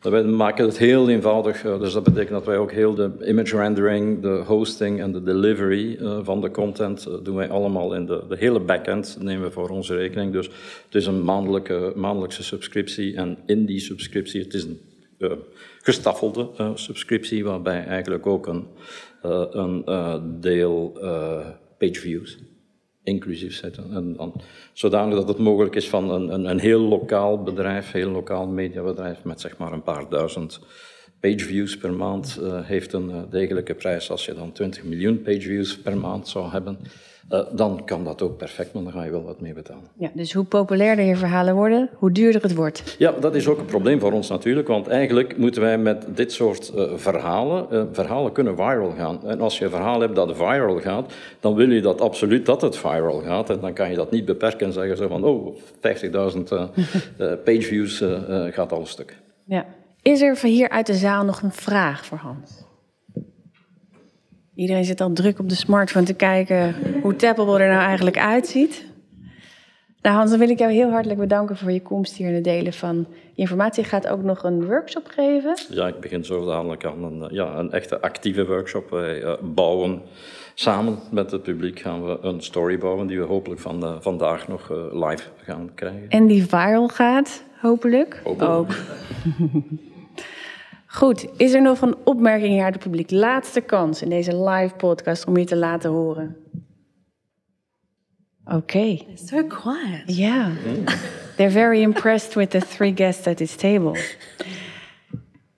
Wij maken het heel eenvoudig, uh, dus dat betekent dat wij ook heel de image rendering, de hosting en de delivery uh, van de content doen wij allemaal in de, de hele backend, nemen we voor onze rekening. Dus het is een maandelijke, maandelijkse subscriptie en in die subscriptie, het is een gestaffelde uh, subscriptie, waarbij eigenlijk ook een, uh, een deel page views inclusief zitten. En dan, zodanig dat het mogelijk is van een, een, een heel lokaal bedrijf, heel lokaal mediabedrijf met zeg maar een paar duizend page views per maand heeft een degelijke prijs. Als je dan 20 miljoen page views per maand zou hebben, uh, dan kan dat ook perfect, maar dan ga je wel wat meer betalen. Ja, dus hoe populairder je verhalen worden, hoe duurder het wordt. Ja, dat is ook een probleem voor ons natuurlijk, want eigenlijk moeten wij met dit soort uh, verhalen, uh, verhalen kunnen viral gaan. En als je een verhaal hebt dat viral gaat, dan wil je dat absoluut dat het viral gaat. En dan kan je dat niet beperken en zeggen zo van, oh, 50.000 page views gaat al een stuk. Ja. Is er van hier uit de zaal nog een vraag voor Hans? Iedereen zit al druk op de smartphone te kijken hoe Tappable er nou eigenlijk uitziet. Nou Hans, dan wil ik jou heel hartelijk bedanken voor je komst hier en het delen van je informatie. Je gaat ook nog een workshop geven. Ja, ik begin zo dadelijk aan een, ja, een echte actieve workshop. Wij uh, bouwen samen met het publiek gaan we een story bouwen die we hopelijk van, uh, vandaag nog uh, live gaan krijgen. En die viral gaat, hopelijk? Hopelijk. Ook. Goed, is er nog een opmerking hier uit het publiek? Laatste kans in deze live podcast om je te laten horen. Oké. Okay. So quiet. Yeah. They're very impressed with the three guests at this table.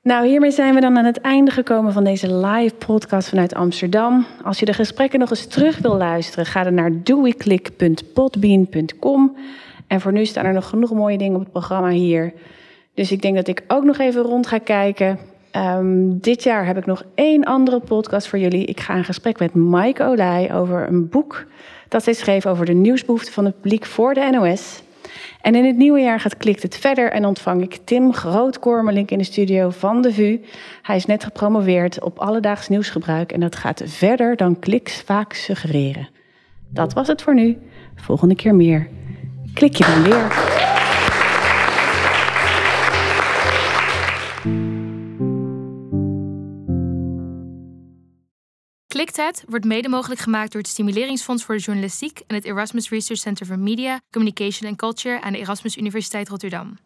Nou, hiermee zijn we dan aan het einde gekomen van deze live podcast vanuit Amsterdam. Als je de gesprekken nog eens terug wil luisteren, ga dan naar doeiklik.podbean.com. En voor nu staan er nog genoeg mooie dingen op het programma hier. Dus ik denk dat ik ook nog even rond ga kijken. Um, dit jaar heb ik nog één andere podcast voor jullie. Ik ga in gesprek met Mike Olij over een boek dat hij schreef over de nieuwsbehoeften van het publiek voor de NOS. En in het nieuwe jaar gaat Klikt het verder en ontvang ik Tim Grootkormelink in de studio van de VU. Hij is net gepromoveerd op alledaags nieuwsgebruik en dat gaat verder dan kliks vaak suggereren. Dat was het voor nu. Volgende keer meer. Klik je dan weer. Klikt wordt mede mogelijk gemaakt door het Stimuleringsfonds voor de Journalistiek en het Erasmus Research Center for Media, Communication and Culture aan de Erasmus Universiteit Rotterdam.